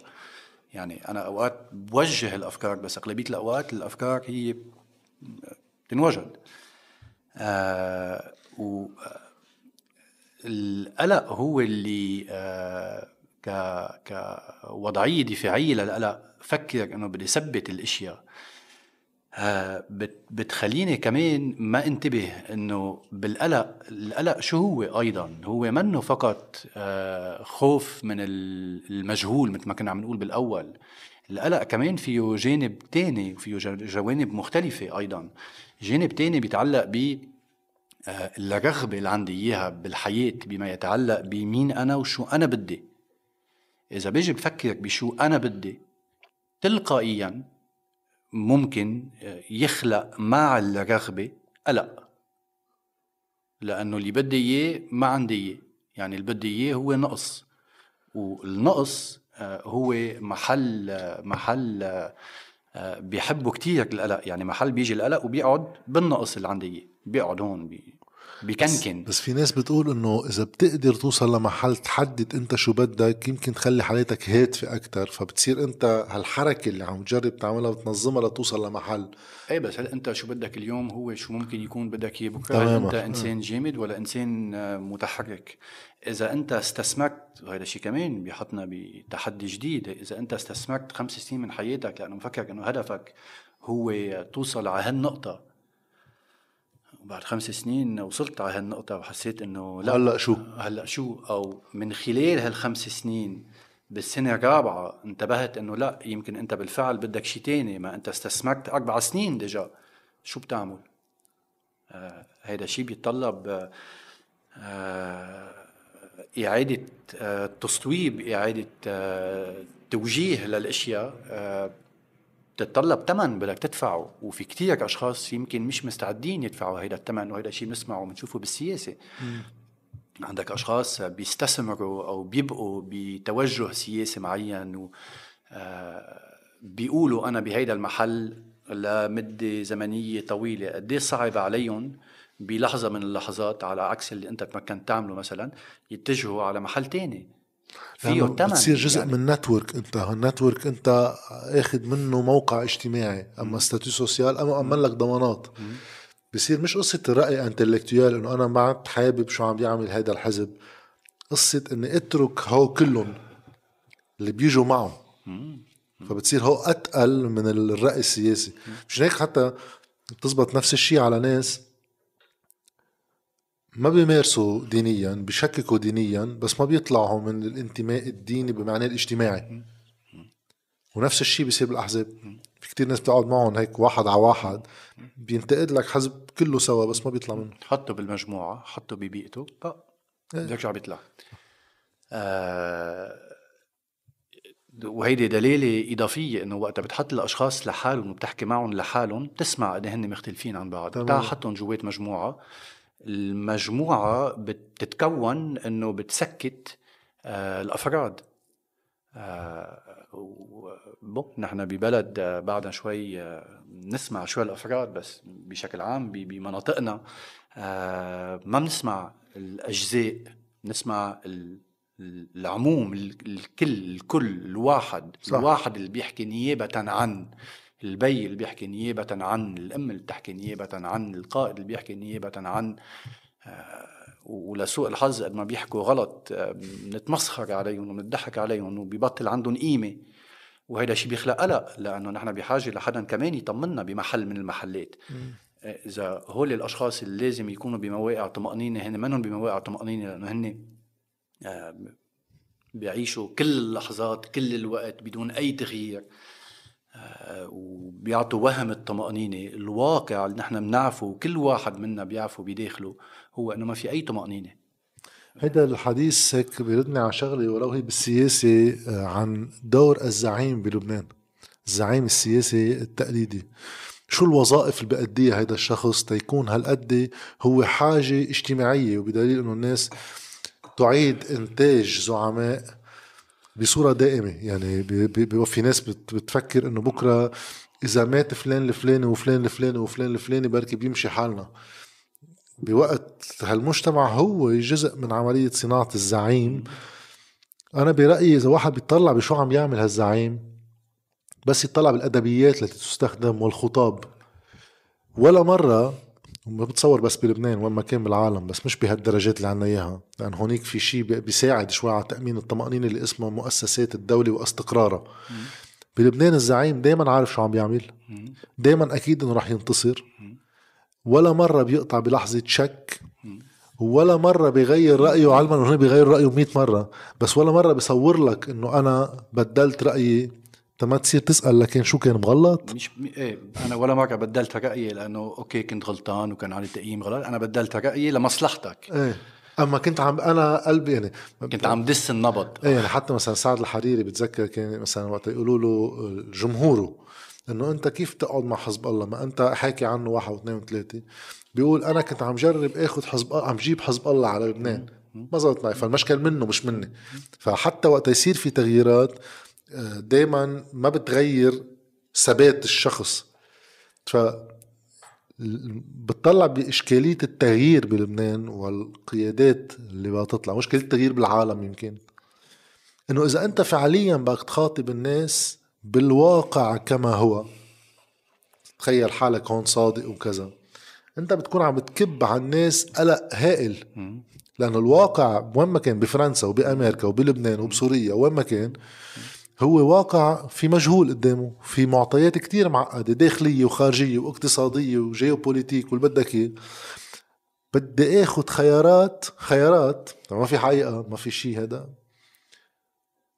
يعني أنا أوقات بوجه الأفكار بس أغلبية الأوقات الأفكار هي بتنوجد آه و القلق هو اللي آه ك كوضعية دفاعية للقلق. فكر إنه بدي ثبت الأشياء. آه بتخليني كمان ما انتبه إنه بالقلق القلق شو هو أيضا؟ هو منه فقط آه خوف من المجهول مثل ما كنا عم نقول بالأول. القلق كمان فيه جانب تاني وفيه جوانب مختلفة أيضا. جانب تاني بيتعلق ب الرغبة اللي عندي إياها بالحياة بما يتعلق بمين أنا وشو أنا بدي. إذا بيجي بفكر بشو أنا بدي تلقائيا ممكن آه، يخلق مع الرغبة قلق. لأنه اللي بدي إياه ما عندي إياه. يعني اللي بدي إياه هو نقص. والنقص آه، هو محل محل بيحبوا كتير القلق. يعني محل بيجي القلق وبيقعد بالنقص اللي عندي بيقعد هون بي بكنكن. بس, بس في ناس بتقول إنه إذا بتقدر توصل لمحل تحدد أنت شو بدك يمكن تخلي حياتك هادفة أكثر فبتصير أنت هالحركة اللي عم تجرب تعملها وتنظمها لتوصل لمحل. اي بس هل أنت شو بدك اليوم هو شو ممكن يكون بدك إياه بكرة؟ هل أنت إنسان جامد ولا إنسان متحرك؟ إذا أنت استثمرت وهذا الشيء كمان بيحطنا بتحدي جديد. إذا أنت استثمرت خمس سنين من حياتك لأنه مفكر إنه هدفك هو توصل على هالنقطة بعد خمس سنين وصلت على هالنقطة وحسيت إنه لا هلأ شو؟ هلأ شو أو من خلال هالخمس سنين بالسنة الرابعة انتبهت إنه لا يمكن أنت بالفعل بدك شيء تاني ما أنت استثمرت أربع سنين ديجا شو بتعمل؟ آه هيدا شيء بيتطلب آه إعادة آه تصويب إعادة آه توجيه للأشياء آه بتتطلب ثمن بدك تدفعه وفي كتير أشخاص يمكن مش مستعدين يدفعوا هيدا الثمن وهيدا الشيء بنسمعه وبنشوفه بالسياسة مم. عندك أشخاص بيستثمروا أو بيبقوا بتوجه سياسي معين و آه، بيقولوا أنا بهيدا المحل لمدة زمنية طويلة قد إيه صعب عليهم بلحظة من اللحظات على عكس اللي أنت تمكنت تعمله مثلا يتجهوا على محل تاني فيه تمن بتصير جزء يعني. من network أنت. ال network أنت آخذ منه موقع اجتماعي أما statut social اما امن لك ضمانات. بصير مش قصة الرأي intellectuel إنه أنا ما عاد حابب شو عم بيعمل هيدا الحزب. قصة إني أترك هو كلهم اللي بيجوا معه فبتصير هو أتقل من الرأي السياسي. مش هيك حتى بتزبط نفس الشيء على ناس. ما بيمارسوا دينيا بشككوا دينيا بس ما بيطلعوا من الانتماء الديني بمعنى الاجتماعي. ونفس الشيء بيصير بالأحزاب. في كتير ناس بتقعد معهم هيك واحد على واحد. بينتقد لك حزب كله سوا بس ما بيطلع منه. حطه بالمجموعة حطه ببيئته. بقى بيرجع بيطلع؟ آه وهيدي دليلة إضافية إنه وقتها بتحط الأشخاص لحالهم وبتحكي معهم لحالهم بتسمع قد هن مختلفين عن بعض. بتاع حطهم جوات مجموعة. المجموعة بتتكون إنه بتسكت آه، الأفراد. bon نحن ببلد بعدنا شوي نسمع شوي الأفراد بس بشكل عام بمناطقنا. ما بنسمع الأجزاء نسمع العموم الكل الكل الواحد صح. الواحد اللي بيحكي نيابة عن. البي اللي بيحكي نيابة عن الأم اللي بتحكي نيابة عن القائد اللي بيحكي نيابة عن آه، ولسوء الحظ قد ما بيحكوا غلط آه، بنتمسخر عليهم وبنضحك عليهم وبيبطل عندهم قيمة. وهذا الشيء بيخلق قلق لأنه نحن بحاجة لحدا كمان يطمنا بمحل من المحلات. آه، إذا هول الأشخاص اللي لازم يكونوا بمواقع طمأنينة هن منهم بمواقع طمأنينة لأنه هن بيعيشوا كل اللحظات كل الوقت بدون أي تغيير. وبيعطوا وهم الطمأنينة. الواقع اللي نحن بنعرفه وكل واحد منا بيعرفه بداخله هو إنه ما في أي طمأنينة. هيدا الحديث هيك بيردني على شغلة ولو هي بالسياسة آه، عن دور الزعيم بلبنان. الزعيم السياسي التقليدي. شو الوظائف اللي بيأديها هيدا الشخص تيكون هالقد هو حاجة اجتماعية؟ وبدليل إنه الناس تعيد إنتاج زعماء بصورة دائمة. يعني في ناس بتفكر إنه بكرة إذا مات فلان الفلاني وفلان الفلاني وفلان الفلاني بركي بيمشي حالنا. بوقت هالمجتمع هو جزء من عملية صناعة الزعيم. أنا برأيي إذا واحد بيطلع بشو عم يعمل هالزعيم بس يطلع بالأدبيات التي تستخدم والخطاب. ولا مرة ما بتصور بس بلبنان وين ما كان بالعالم بس مش بهالدرجات اللي عنا إياها. لأن هونيك في شيء بيساعد شوي على تأمين الطمأنينة اللي اسمها مؤسسات الدولة واستقرارها. بلبنان الزعيم دائما عارف شو عم بيعمل. دائما أكيد إنه رح ينتصر. ولا مرة بيقطع بلحظة شك. ولا مرة بيغير رأيه علما انه بيغير رأيه 100 مرة. بس ولا مرة بيصور لك إنه أنا بدلت رأيي ما تصير تسأل لكن شو كان مغلط؟ مش إيه أنا ولا مرة بدلت رأيي لأنه أوكي كنت غلطان وكان علي تقييم غلط. أنا بدلت رأيي لمصلحتك. إيه أما كنت عم أنا قلبي يعني كنت عم دس النبض. إيه يعني حتى مثلا سعد الحريري بتذكر كان مثلا وقت يقولوا له جمهوره إنه أنت كيف تقعد مع حزب الله؟ ما أنت حاكي عنه واحد واثنين وثلاثة. بيقول أنا كنت عم جرب آخذ حزب عم جيب حزب الله على لبنان. ما زبط معي فالمشكل منه مش مني. فحتى وقت يصير في تغييرات دايما ما بتغير ثبات الشخص. ف بتطلع بإشكالية التغيير بلبنان والقيادات اللي بقى تطلع مشكلة التغيير بالعالم يمكن. إنه إذا أنت فعليا بدك تخاطب الناس بالواقع كما هو تخيل حالك هون صادق وكذا أنت بتكون عم تكب على الناس قلق هائل. لأنه الواقع وين ما كان بفرنسا وبأمريكا وبلبنان وبسوريا وين ما كان هو واقع في مجهول قدامه في معطيات كتير معقدة داخلية وخارجية واقتصادية وجيوبوليتيك واللي بدك إياه. بدي اخد خيارات خيارات ما في حقيقة ما في شيء هذا.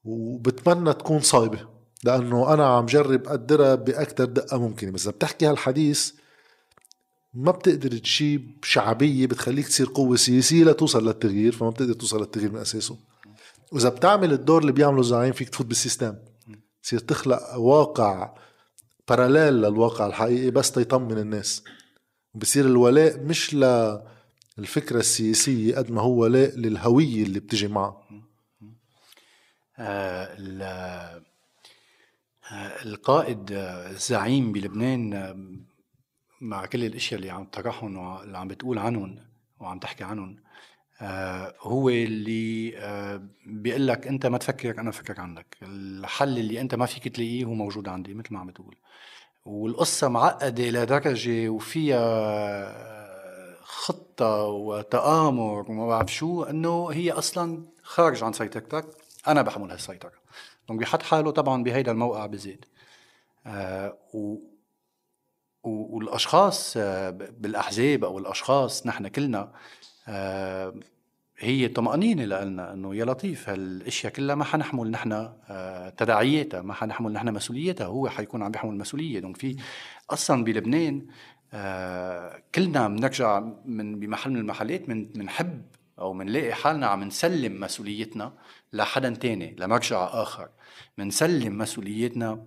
وبتمنى تكون صايبة لأنه أنا عم جرب أقدرها بأكثر دقة ممكنة. بس بتحكي هالحديث ما بتقدر تجيب شعبية بتخليك تصير قوة سياسية لتوصل للتغيير فما بتقدر توصل للتغيير من أساسه. وإذا بتعمل الدور اللي بيعمله الزعيم فيك تفوت بالسيستم. تصير تخلق واقع باراليل للواقع الحقيقي بس تيطمن الناس. بصير الولاء مش للفكرة السياسية قد ما هو ولاء للهوية اللي بتجي معه. آه, آه، القائد الزعيم بلبنان آه، مع كل الأشياء اللي عم تطرحهم واللي عم بتقول عنهم وعم تحكي عنهم هو اللي آه، بيقول لك أنت ما تفكر أنا بفكر عنك الحل اللي أنت ما فيك تلاقيه هو موجود عندي مثل ما عم بتقول. والقصة معقدة لدرجة وفيها آه، خطة وتآمر وما بعرف شو إنه هي أصلا خارج عن سيطرتك. أنا بحمل هالسيطرة. donc بيحط حاله طبعا بهيدا الموقع بزيد. و والأشخاص بالأحزاب أو الأشخاص نحن كلنا هي طمأنينة لنا إنه يا لطيف هالأشياء كلها ما حنحمل نحن آه، تداعياتها ما حنحمل نحن مسؤوليتها هو حيكون عم بيحمل مسؤولية. donc في أصلا بلبنان آه، كلنا بنرجع من بمحل من المحلات من بنحب أو بنلاقي حالنا عم نسلم مسؤوليتنا لحدا تاني لمرجع آخر. بنسلم مسؤوليتنا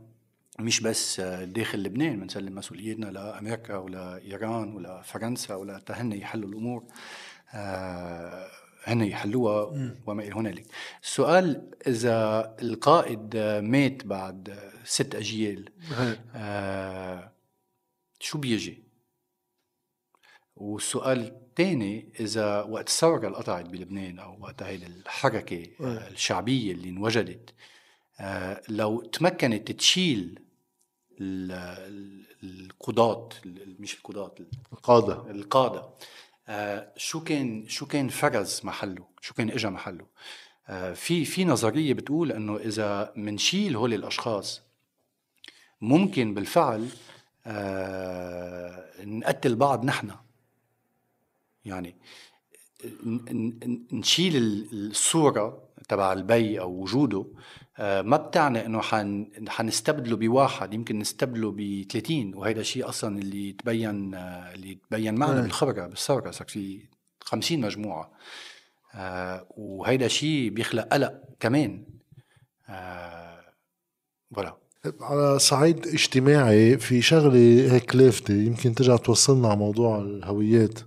مش بس داخل لبنان بنسلم مسؤوليتنا لأمريكا ولا إيران ولا فرنسا ولا تهني يحلوا الأمور. آه هن يحلوها وما إلى هنالك. السؤال إذا القائد مات بعد ست أجيال آه شو بيجي؟ والسؤال الثاني إذا وقت الثورة اللي قطعت بلبنان أو وقت هاي الحركة الشعبية اللي انوجدت آه لو تمكنت تشيل القضاة مش القضاة القادة. القادة آه شو كان شو كان فرز محله؟ شو كان اجى محله؟ آه في في نظرية بتقول إنه إذا منشيل هول الأشخاص ممكن بالفعل آه نقتل بعض نحن. يعني نشيل الصورة تبع البي أو وجوده ما بتعني إنه حن حنستبدله بواحد يمكن نستبدله ب 30 وهذا الشيء أصلا اللي تبين آه، اللي تبين معنا بالخبرة بالثورة صار في 50 مجموعة. آه، وهيدا شيء بيخلق قلق كمان. voilà. على صعيد اجتماعي في شغلة هيك لافته يمكن ترجع توصلنا على موضوع الهويات.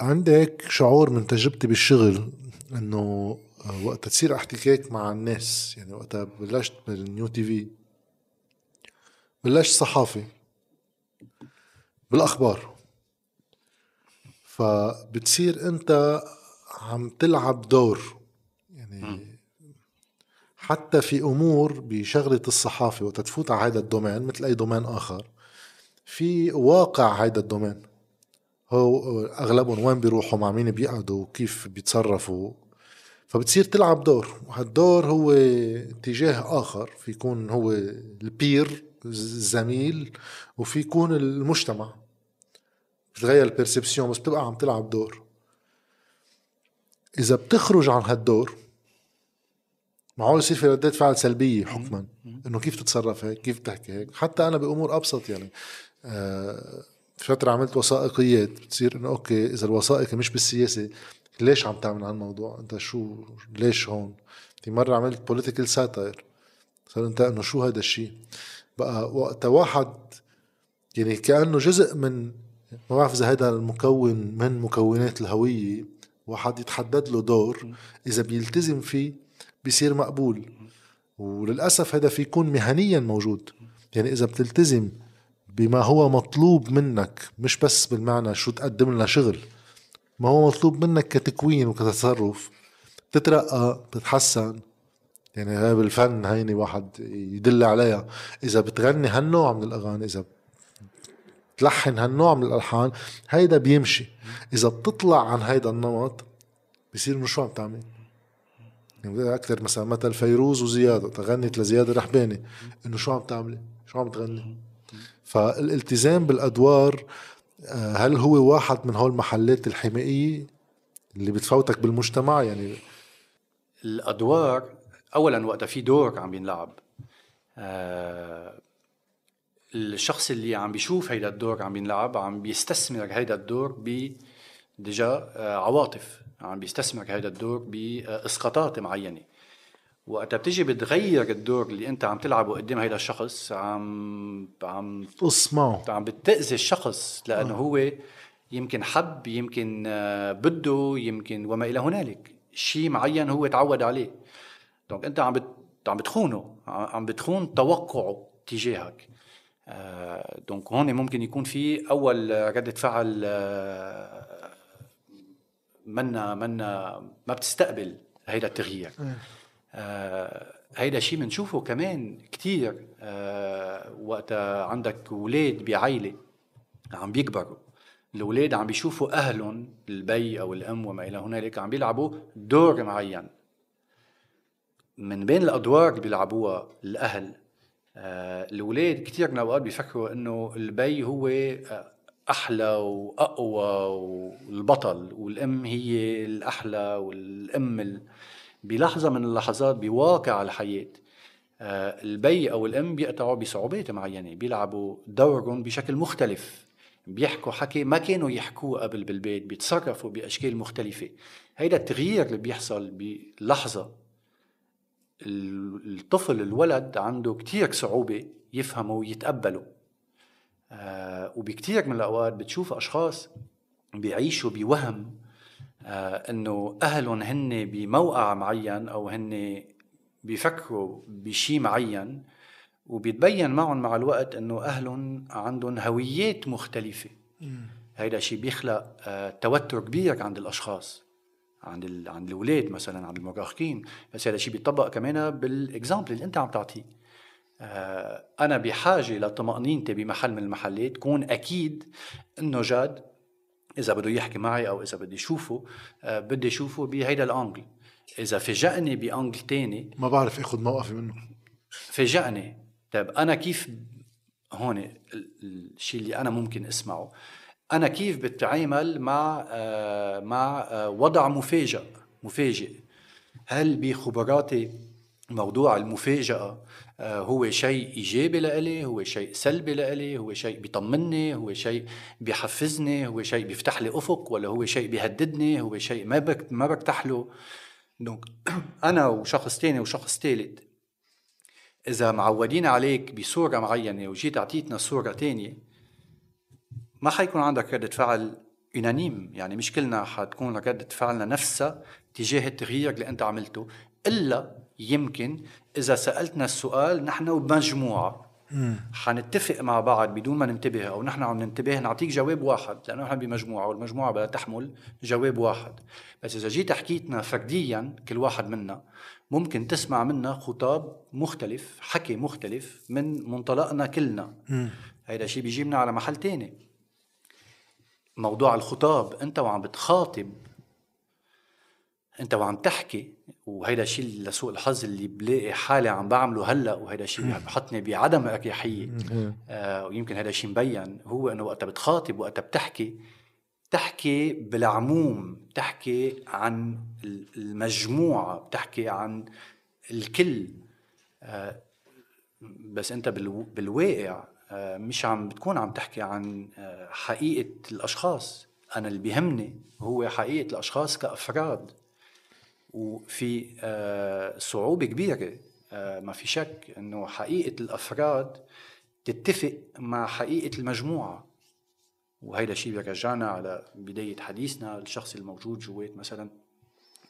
عندك شعور من تجربتي بالشغل إنه وقت تصير احتكاك مع الناس. يعني وقتها بلشت بال New TV بلشت صحافي بالأخبار. فبتصير أنت عم تلعب دور. يعني حتى في أمور بشغلة الصحافة وقت تفوت على هذا ال domaine مثل أي domaine آخر في واقع هذا ال domaine. هو أغلبهم وين بيروحوا؟ مع مين بيقعدوا؟ وكيف بيتصرفوا؟ فبتصير تلعب دور وهالدور هو اتجاه آخر في يكون هو ال peer الزميل وفي يكون المجتمع. بتغير ال perception بس بتبقى عم تلعب دور. إذا بتخرج عن هالدور معقول يصير في ردات فعل سلبية حكما. إنه كيف تتصرف هيك؟ كيف تحكي هيك؟ حتى أنا بأمور أبسط يعني. آه فترة عملت وثائقيات بتصير إنه okay إذا الوثائقي مش بالسياسة ليش عم تعمل هالموضوع؟ انت شو ليش هون؟ في مرة عملت political satire صار انت انه شو هذا الشيء بقى وقت واحد يعني كأنه جزء من ما بعرف إذا هذا المكون من مكونات الهوية واحد يتحدد له دور إذا بيلتزم فيه بيصير مقبول. وللأسف هذا في يكون مهنيا موجود. يعني إذا بتلتزم بما هو مطلوب منك مش بس بالمعنى شو تقدم لنا شغل. ما هو مطلوب منك كتكوين وكتصرف تترقى تتحسن. يعني هاي بالفن هيني واحد يدل عليها. إذا بتغني هالنوع من الأغاني إذا تلحن هالنوع من الألحان هيدا بيمشي. إذا بتطلع عن هيدا النمط بصير انه شو عم تعمل؟ يعني أكثر مثلا مثل فيروز وزياد تغنت لزياد الرحباني إنه شو عم تعملي؟ شو عم تغني؟ فالالتزام بالأدوار هل هو واحد من هول المحلات الحمائيه اللي بتفوتك بالمجتمع؟ يعني الأدوار اولا وقتها في دور عم ينلعب. آه الشخص اللي عم بيشوف هيدا الدور عم ينلعب عم بيستثمر هيدا الدور ب آه عواطف عم بيستثمر هيدا الدور بإسقاطات معينة. وقتها بتيجي بتغير الدور اللي انت عم تلعبه قدام هيدا الشخص عم عم تصمعه عم بتأذي الشخص لأنه آه. هو يمكن حب يمكن آه، بده يمكن وما إلى هنالك. شيء معين هو تعود عليه. donc انت عم بت... عم بتخونه عم بتخون توقعه تجاهك. آه donc هون ممكن يكون في أول ردة فعل آه منا منا ما بتستقبل هيدا التغيير. هيدا شيء بنشوفه كمان كتير آه وقت عندك أولاد بعائله عم بيكبروا الاولاد عم بيشوفوا أهلهم البي أو الأم وما إلى هنالك عم بيلعبوا دور معين. من بين الأدوار اللي بيلعبوها الأهل آه الاولاد كثير من الأوقات بيفكروا إنه البي هو آه، أحلى وأقوى والبطل والأم هي الأحلى والأم بلحظة من اللحظات بواقع الحياة آه، البي أو الأم بيقطعوا بصعوبات معينة بيلعبوا دورهم بشكل مختلف بيحكوا حكي ما كانوا يحكوه قبل بالبيت بيتصرفوا بأشكال مختلفة. هيدا التغيير اللي بيحصل بلحظة الطفل الولد عنده كتير صعوبة يفهمه ويتقبله آه وبكتير من الأوقات بتشوف أشخاص بيعيشوا بوهم إنه أهلهم هن بموقع معين أو هن بيفكروا بشيء معين وبيتبين معهم مع الوقت إنه أهلهم عندهم هويات مختلفة. هيدا شيء بيخلق آه توتر كبير عند الأشخاص عند ال... عند الأولاد مثلا عند المراهقين. بس هذا الشيء بيطبق كمان بالاكزامبل اللي أنت عم تعطيه. آه أنا بحاجة لطمأنينتي بمحل من المحلات كون أكيد إنه جاد إذا بده يحكي معي أو إذا بدي اشوفه آه بدي اشوفه بهيدا الأنجل. إذا فاجئني بأنجل تاني ما بعرف آخذ موقفي منه. فاجئني طيب أنا كيف هون الشيء اللي أنا ممكن أسمعه؟ أنا كيف بتعامل مع آه مع آه وضع مفاجئ مفاجئ؟ هل بخبراتي موضوع المفاجأة هو شيء إيجابي لإلي هو شيء سلبي لإلي هو شيء بيطمني هو شيء بيحفزني هو شيء بيفتح لي أفق ولا هو شيء بيهددني هو شيء ما بك ما برتاح له. دونك أنا وشخص تاني وشخص ثالث إذا معودين عليك بصورة معينة وجيت أعطيتنا صورة تانية ما حيكون عندك ردة فعل يونانيم يعني مش كلنا حتكون ردة فعلنا نفسها تجاه التغيير اللي أنت عملته إلا يمكن إذا سألتنا السؤال نحن ومجموعة حنتفق مع بعض بدون ما ننتبه أو نحن عم ننتبه نعطيك جواب واحد لأنه نحن بمجموعة والمجموعة بدها تحمل جواب واحد. بس إذا جيت حكيتنا فرديا كل واحد منا ممكن تسمع منا خطاب مختلف حكي مختلف من منطلقنا كلنا. هيدا شيء بيجيبنا على محل تاني. موضوع الخطاب أنت وعم بتخاطب انت وعم تحكي وهيدا الشيء لسوء الحظ اللي بلاقي حالي عم بعمله هلأ وهيدا الشيء بحطني بعدم اريحيه آه ويمكن هذا الشيء مبين هو إنه وقت بتخاطب وقت بتحكي تحكي بالعموم بتحكي عن المجموعة بتحكي عن الكل. آه بس انت بالواقع آه مش عم بتكون عم تحكي عن آه حقيقة الأشخاص. أنا اللي بيهمني هو حقيقة الأشخاص كأفراد. وفي آه، صعوبة كبيرة آه، ما في شك إنه حقيقة الأفراد تتفق مع حقيقة المجموعة. وهيدا الشيء بيرجعنا على بداية حديثنا الشخص الموجود جوات مثلا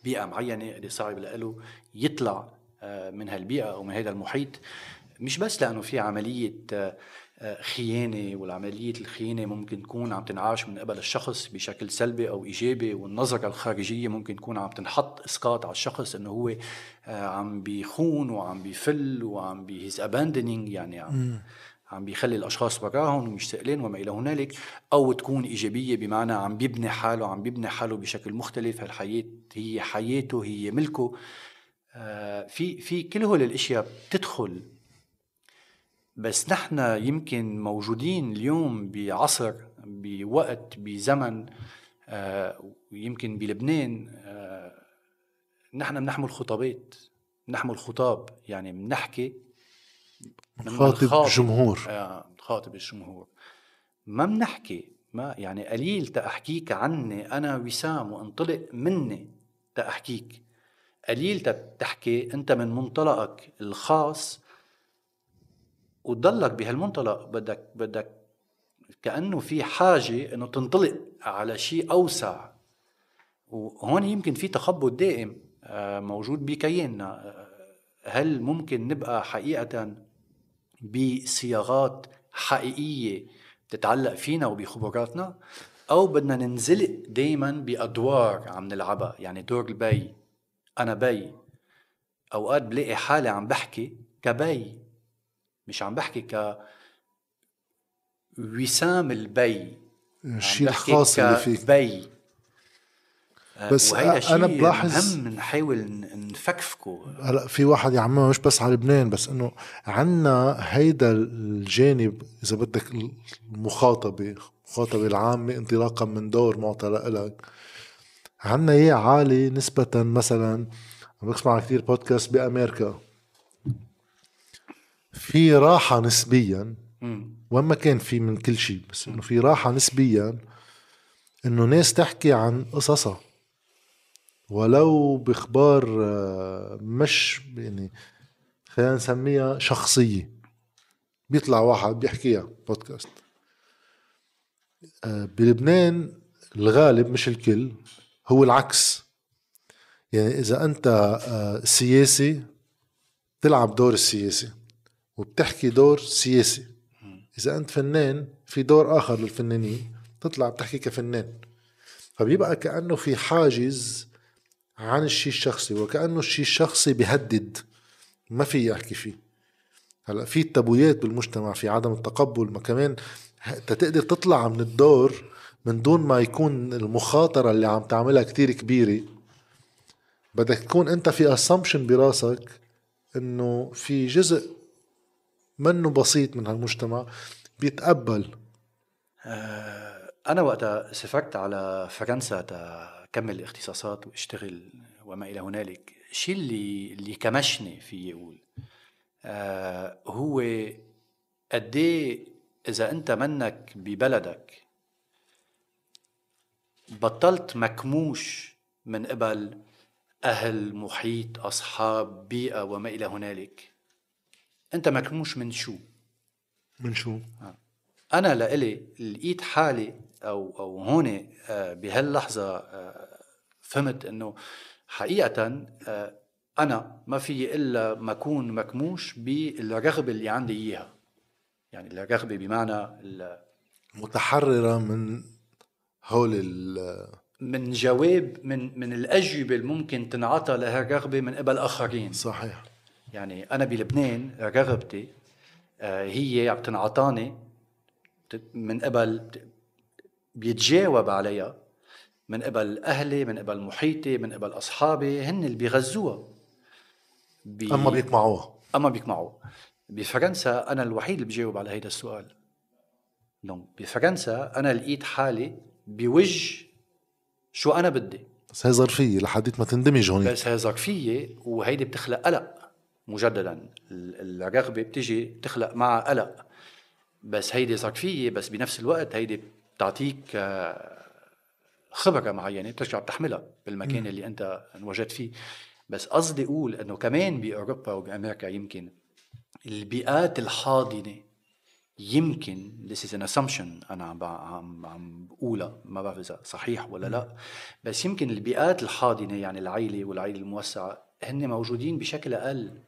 بيئة معينة اللي صعب له يطلع آه، من هالبيئة أو من هذا المحيط. مش بس لأنه في عملية خيانة والعملية الخيانة ممكن تكون عم تنعاش من قبل الشخص بشكل سلبي أو إيجابي والنظرة الخارجية ممكن تكون عم تنحط إسقاط على الشخص إنه هو آه، عم بيخون وعم بيفل وعم بيهز abandoning يعني عم عم بيخلي الأشخاص براهم ومشتاقين وما إلى هنالك أو تكون إيجابية بمعنى عم بيبني حاله عم بيبني حاله بشكل مختلف هالحياة هي حياته هي ملكه. آه، في في كل هول الأشياء بتدخل بس نحن يمكن موجودين اليوم بعصر بوقت بزمن آه ويمكن بلبنان آه نحن بنحمل خطابات بنحمل خطاب. يعني بنحكي نخاطب الجمهور آه نخاطب الجمهور. ما بنحكي ما يعني قليل تأحكيك عني أنا وسام وانطلق مني تأحكيك. قليل تحكي أنت من منطلقك الخاص وتضلك بهالمنطلق. بدك بدك كأنه في حاجة إنه تنطلق على شيء أوسع. وهون يمكن في تخبط دائم آه، موجود بكياننا آه، هل ممكن نبقى حقيقة بصياغات حقيقية تتعلق فينا وبخبراتنا؟ أو بدنا ننزلق دائما بأدوار عم نلعبها؟ يعني دور البي أنا بي. أوقات بلاقي حالي عم بحكي كبي. مش عم بحكي ك وسام البي الشيء الخاص اللي فيك بي. آه، بس أنا بلاحظ مهم نحاول نفكفكه هلأ في واحد يا عم مش بس على لبنان بس إنه عنا هيدا الجانب إذا بدك المخاطبة المخاطبه العامة انطلاقا من دور معطى لك عنا إياه عالي نسبة مثلا عم بسمع كثير بودكاست بأمريكا. في راحة نسبيا وين ما كان في من كل شيء بس إنه في راحة نسبيا إنه ناس تحكي عن قصصها. ولو بإخبار آه، مش يعني خلينا نسميها شخصية. بيطلع واحد بيحكيها بودكاست. آه، بلبنان الغالب مش الكل هو العكس. يعني إذا أنت آه، سياسي تلعب دور السياسي. وبتحكي دور سياسي. إذا أنت فنان في دور آخر للفنانين تطلع بتحكي كفنان. فبيبقى كأنه في حاجز عن الشيء الشخصي وكأنه الشيء الشخصي بيهدد. ما في يحكي فيه. هلأ في تبويات بالمجتمع في عدم التقبل ما كمان تقدر تطلع من الدور من دون ما يكون المخاطرة اللي عم تعملها كتير كبيرة. بدك تكون أنت في اسامبشن براسك إنه في جزء منه بسيط من هالمجتمع بيتقبل. آه، أنا وقتها سافرت على فرنسا تكمل اختصاصات وأشتغل وما إلى هنالك. الشيء اللي اللي كمشني في يقول آه هو قد إيه إذا أنت منك ببلدك بطلت مكموش من قبل أهل محيط أصحاب بيئة وما إلى هنالك أنت مكموش من شو. من شو؟ آه. أنا لإلي لقيت حالي أو أو هون آه، بهاللحظة آه، فهمت إنه حقيقة أنا ما في إلا ما اكون مكموش بالرغبة اللي عندي إياها. يعني الرغبة بمعنى متحررة من هول من جواب من من الأجوبة اللي ممكن تنعطى لها الرغبه من قبل آخرين. صحيح. يعني أنا بلبنان رغبتي آه، هي عم تنعطاني من قبل بيتجاوب عليها من قبل أهلي من قبل محيطي من قبل أصحابي هن اللي بيغذوها. بي... أما بيقمعوها أما بيقمعوها بفرنسا أنا الوحيد اللي بجاوب على هيدا السؤال. donc بفرنسا أنا لقيت حالي بوجه شو أنا بدي. بس هي ظرفية لحديت ما تندمج هون بس هي ظرفية وهيدي بتخلق قلق. مجددا. الرغبة بتجي بتخلق معها قلق. بس هيدي ظرفيه بس بنفس الوقت هيدي بتعطيك آه، خبرة معينة بترجع بتحملها بالمكان. اللي انت انوجدت فيه. بس قصدي أقول إنه كمان بأوروبا وبأمريكا يمكن البيئات الحاضنة يمكن this is an assumption أنا عم عم عم بقولها ما بعرف إذا صحيح ولا لا. بس يمكن البيئات الحاضنة يعني العائلة والعائلة الموسعة هن موجودين بشكل أقل.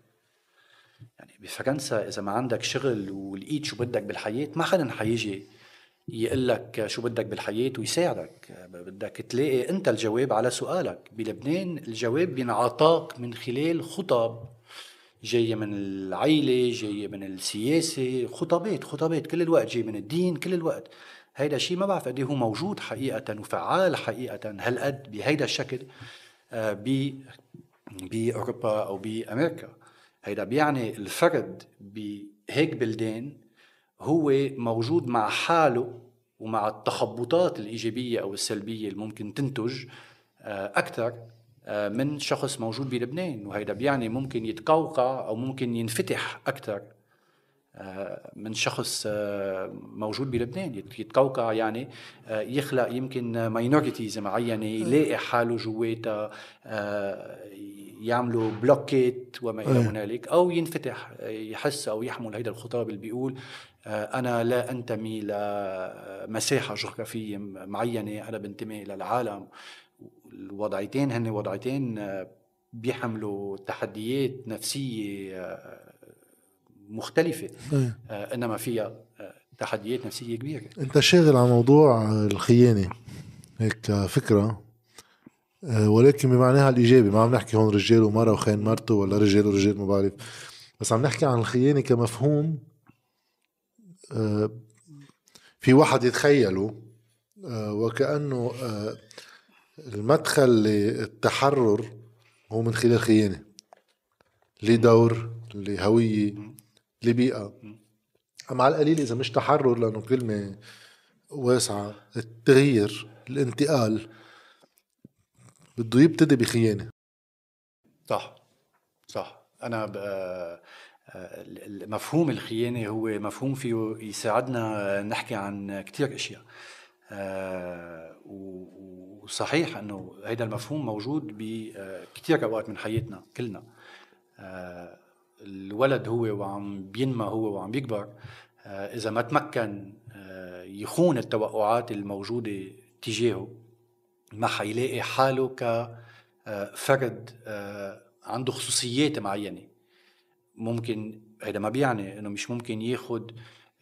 يعني بفرنسا إذا ما عندك شغل ولقيت شو بدك بالحياة ما حدا حيجي يقول لك شو بدك بالحياة ويساعدك. بدك تلاقي أنت الجواب على سؤالك. بلبنان الجواب بينعطاك من خلال خطب جاية من العيلة جاية من السياسة. خطابات خطابات كل الوقت جاي من الدين كل الوقت. هيدا الشيء ما بعرف قد إيه هو موجود حقيقة وفعال حقيقة. هالقد بهيدا الشكل؟ آه، ب بأوروبا أو بأمريكا. هيدا بيعني الفرد بهيك بلدان هو موجود مع حاله ومع التخبطات الإيجابية أو السلبية اللي ممكن تنتج آه، أكثر آه، من شخص موجود بلبنان. وهيدا بيعني ممكن يتقوقع أو ممكن ينفتح أكثر آه، من شخص موجود بلبنان. يتقوقع يعني يخلق يمكن minorities معينة يلاقي حاله جواتها يعملوا بلوكيت وما إلى هنالك أو ينفتح يحس أو يحمل هيدا الخطاب اللي بيقول أنا لا أنتمي لمساحه جغرافية معينة أنا بنتمي للعالم الوضعيتين هن وضعيتين آه، بيحملوا تحديات نفسية آه، مختلفة. آه، إنما فيها تحديات نفسية كبيرة. أنت شاغل على موضوع الخيانة. هيك فكرة. ولكن بمعناها الإيجابي. ما عم نحكي هون رجال ومرأة وخين مرته ولا رجال ورجال ما بعرف بس عم نحكي عن الخيانة كمفهوم في واحد يتخيله وكأنه المدخل للتحرر هو من خلال خيانة. لدور لهوية لبيئة. أما على القليل إذا مش تحرر لأنه كلمة واسعة التغيير الانتقال بده يبتدي بخيانة. صح صح. أنا مفهوم الخيانة هو مفهوم فيه يساعدنا نحكي عن كتير أشياء. آه، وصحيح إنه هيدا المفهوم موجود بكثير أوقات من حياتنا كلنا. آه، الولد هو وعم بينمى هو وعم بيكبر. آه، إذا ما تمكن يخون التوقعات الموجودة تجاهه ما حيلاقي حاله كفرد آه، عنده خصوصيات معينة. ممكن هذا ما بيعني إنه مش ممكن ياخد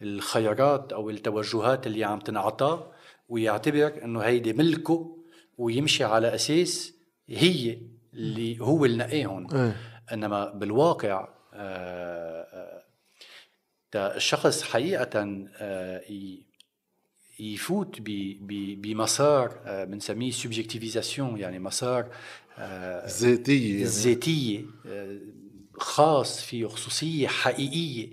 الخيارات أو التوجهات اللي عم تنعطى ويعتبر إنه هيدي ملكه ويمشي على أساس هي اللي هو اللي نقاهم إنما بالواقع آه، آه، الشخص حقيقه آه، يفوت بمسار بنسميه سوبجكتيفيزاسيون يعني مسار ذاتيه يعني ذاتيه خاص فيه خصوصيه حقيقيه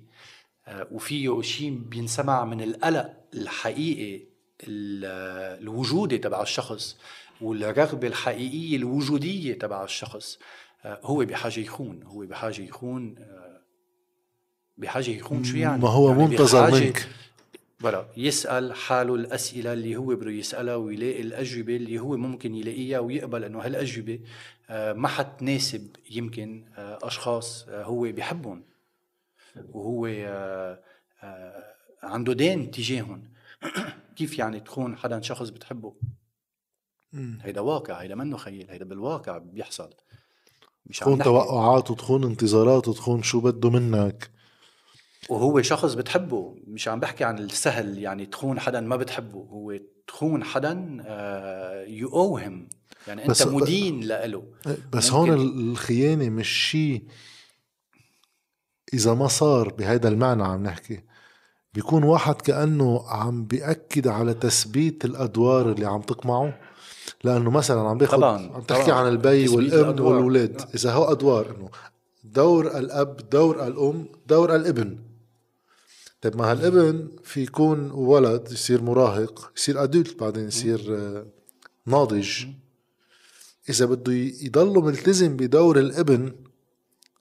وفيه شيء بينسمع من القلق الحقيقي ال- الوجودي تبع الشخص والرغبه الحقيقيه الوجوديه تبع الشخص هو بحاجه يخون هو بحاجه يخون بحاجه يخون شو يعني ما هو يعني منتظر منك بلا يسأل حاله الأسئلة اللي هو بده يسألها ويلاقي الأجوبة اللي هو ممكن يلاقيها ويقبل إنه هالأجوبة آه، ما حتناسب يمكن آه، أشخاص آه، هو بيحبهم وهو عنده دين تجاههم. كيف يعني تخون حدا شخص بتحبه؟ هيدا واقع هيدا منه خيال هيدا بالواقع بيحصل. مش تخون توقعات وتخون انتظارات وتخون شو بده منك. وهو شخص بتحبه مش عم بحكي عن السهل يعني تخون حدا ما بتحبه هو تخون حدا يو اوهم يعني أنت مدين لإله بس. هون الخيانة مش شيء إذا ما صار بهيدا المعنى عم نحكي بيكون واحد كأنه عم بيأكد على تثبيت الأدوار اللي عم تقمعه لأنه مثلا عم طبعاً، عم تحكي طبعاً. عن البي والأم الأدوار. والولاد. إذا هو أدوار إنه دور الأب دور الأم دور الابن طيب ما هالابن في يكون ولد يصير مراهق يصير ادولت بعدين يصير آه، ناضج. إذا بده ي- يضله ملتزم بدور الابن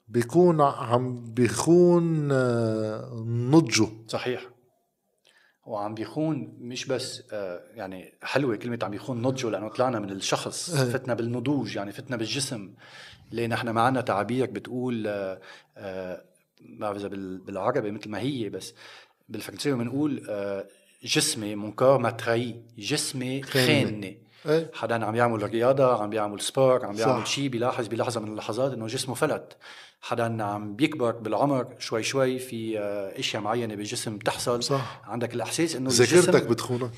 بيكون عم بيخون آه، نضجه. صحيح. وعم بيخون مش بس آه، يعني حلوة كلمة عم بيخون نضجه لأنه طلعنا من الشخص إيه. فتنا بالنضوج يعني فتنا بالجسم. ليه نحن ما عندنا تعابير بتقول بعرف اذا بال- بالعربي مثل ما هي بس بالفرنسية بنقول آه، جسمي mon corps m'a trahi جسمي خانني. إيه. حدا عم يعمل رياضة عم بيعمل sport عم بيعمل. شيء بيلاحظ بلحظة من اللحظات إنه جسمه فلت. حدا عم بيكبر بالعمر شوي شوي في آه، إشياء معينة بالجسم بتحصل. صح. عندك الإحساس إنه ذاكرتك بتخونك.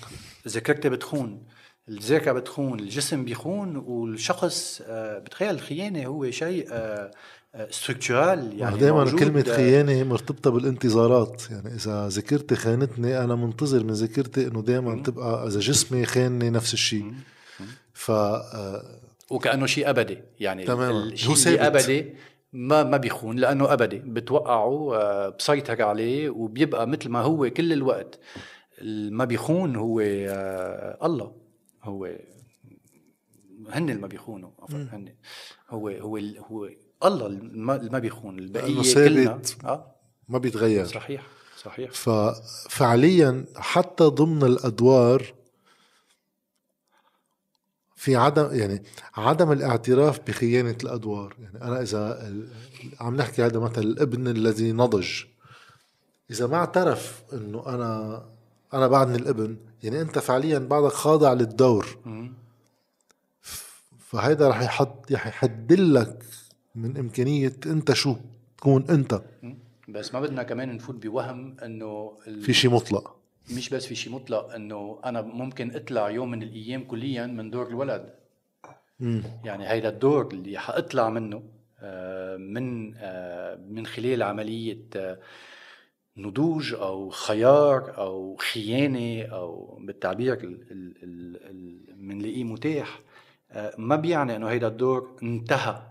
ذاكرتي بتخون. الذاكرة بتخون الجسم بيخون والشخص آه، بتخيل الخيانة هو شيء structurel يعني دائما كلمة آه، خيانة مرتبطة بالانتظارات. يعني إذا ذاكرتي خانتني أنا منتظر من ذاكرتي إنه دائما تبقى إذا جسمي خانني نفس الشيء. ف آه، وكأنه شيء أبدي. يعني تماماً. الشيء هو اللي ثابت. أبدي ما ما بيخون لأنه أبدي. بتوقعه آه، بسيطر عليه وبيبقى مثل ما هو كل الوقت. ال- ما بيخون هو الله. هو هن اللي ما بيخونوا. هن. هو هو هو الله اللي ما بيخون البقية ثابت. آه. ما بيتغير. صحيح صحيح. ففعليا حتى ضمن الأدوار في عدم يعني عدم الاعتراف بخيانة الأدوار. يعني أنا إذا عم نحكي هذا مثلا الابن الذي نضج. إذا ما اعترف إنه أنا أنا بعدني الابن يعني أنت فعليا بعدك خاضع للدور. فهيدا رح يحط رح يحدلك من إمكانية أنت شو؟ تكون أنت. بس ما بدنا كمان نفوت بوهم إنه ال- في شيء مطلق. مش بس في شيء مطلق إنه أنا ممكن أطلع يوم من الأيام كليا من دور الولد. مم. يعني هيدا الدور اللي حاطلع منه آه، من آه، من خلال عملية آه، نضوج أو خيار أو خيانة أو بالتعبير ال- ال- ال- ال- بنلاقيه متاح ما بيعني إنه هيدا الدور انتهى.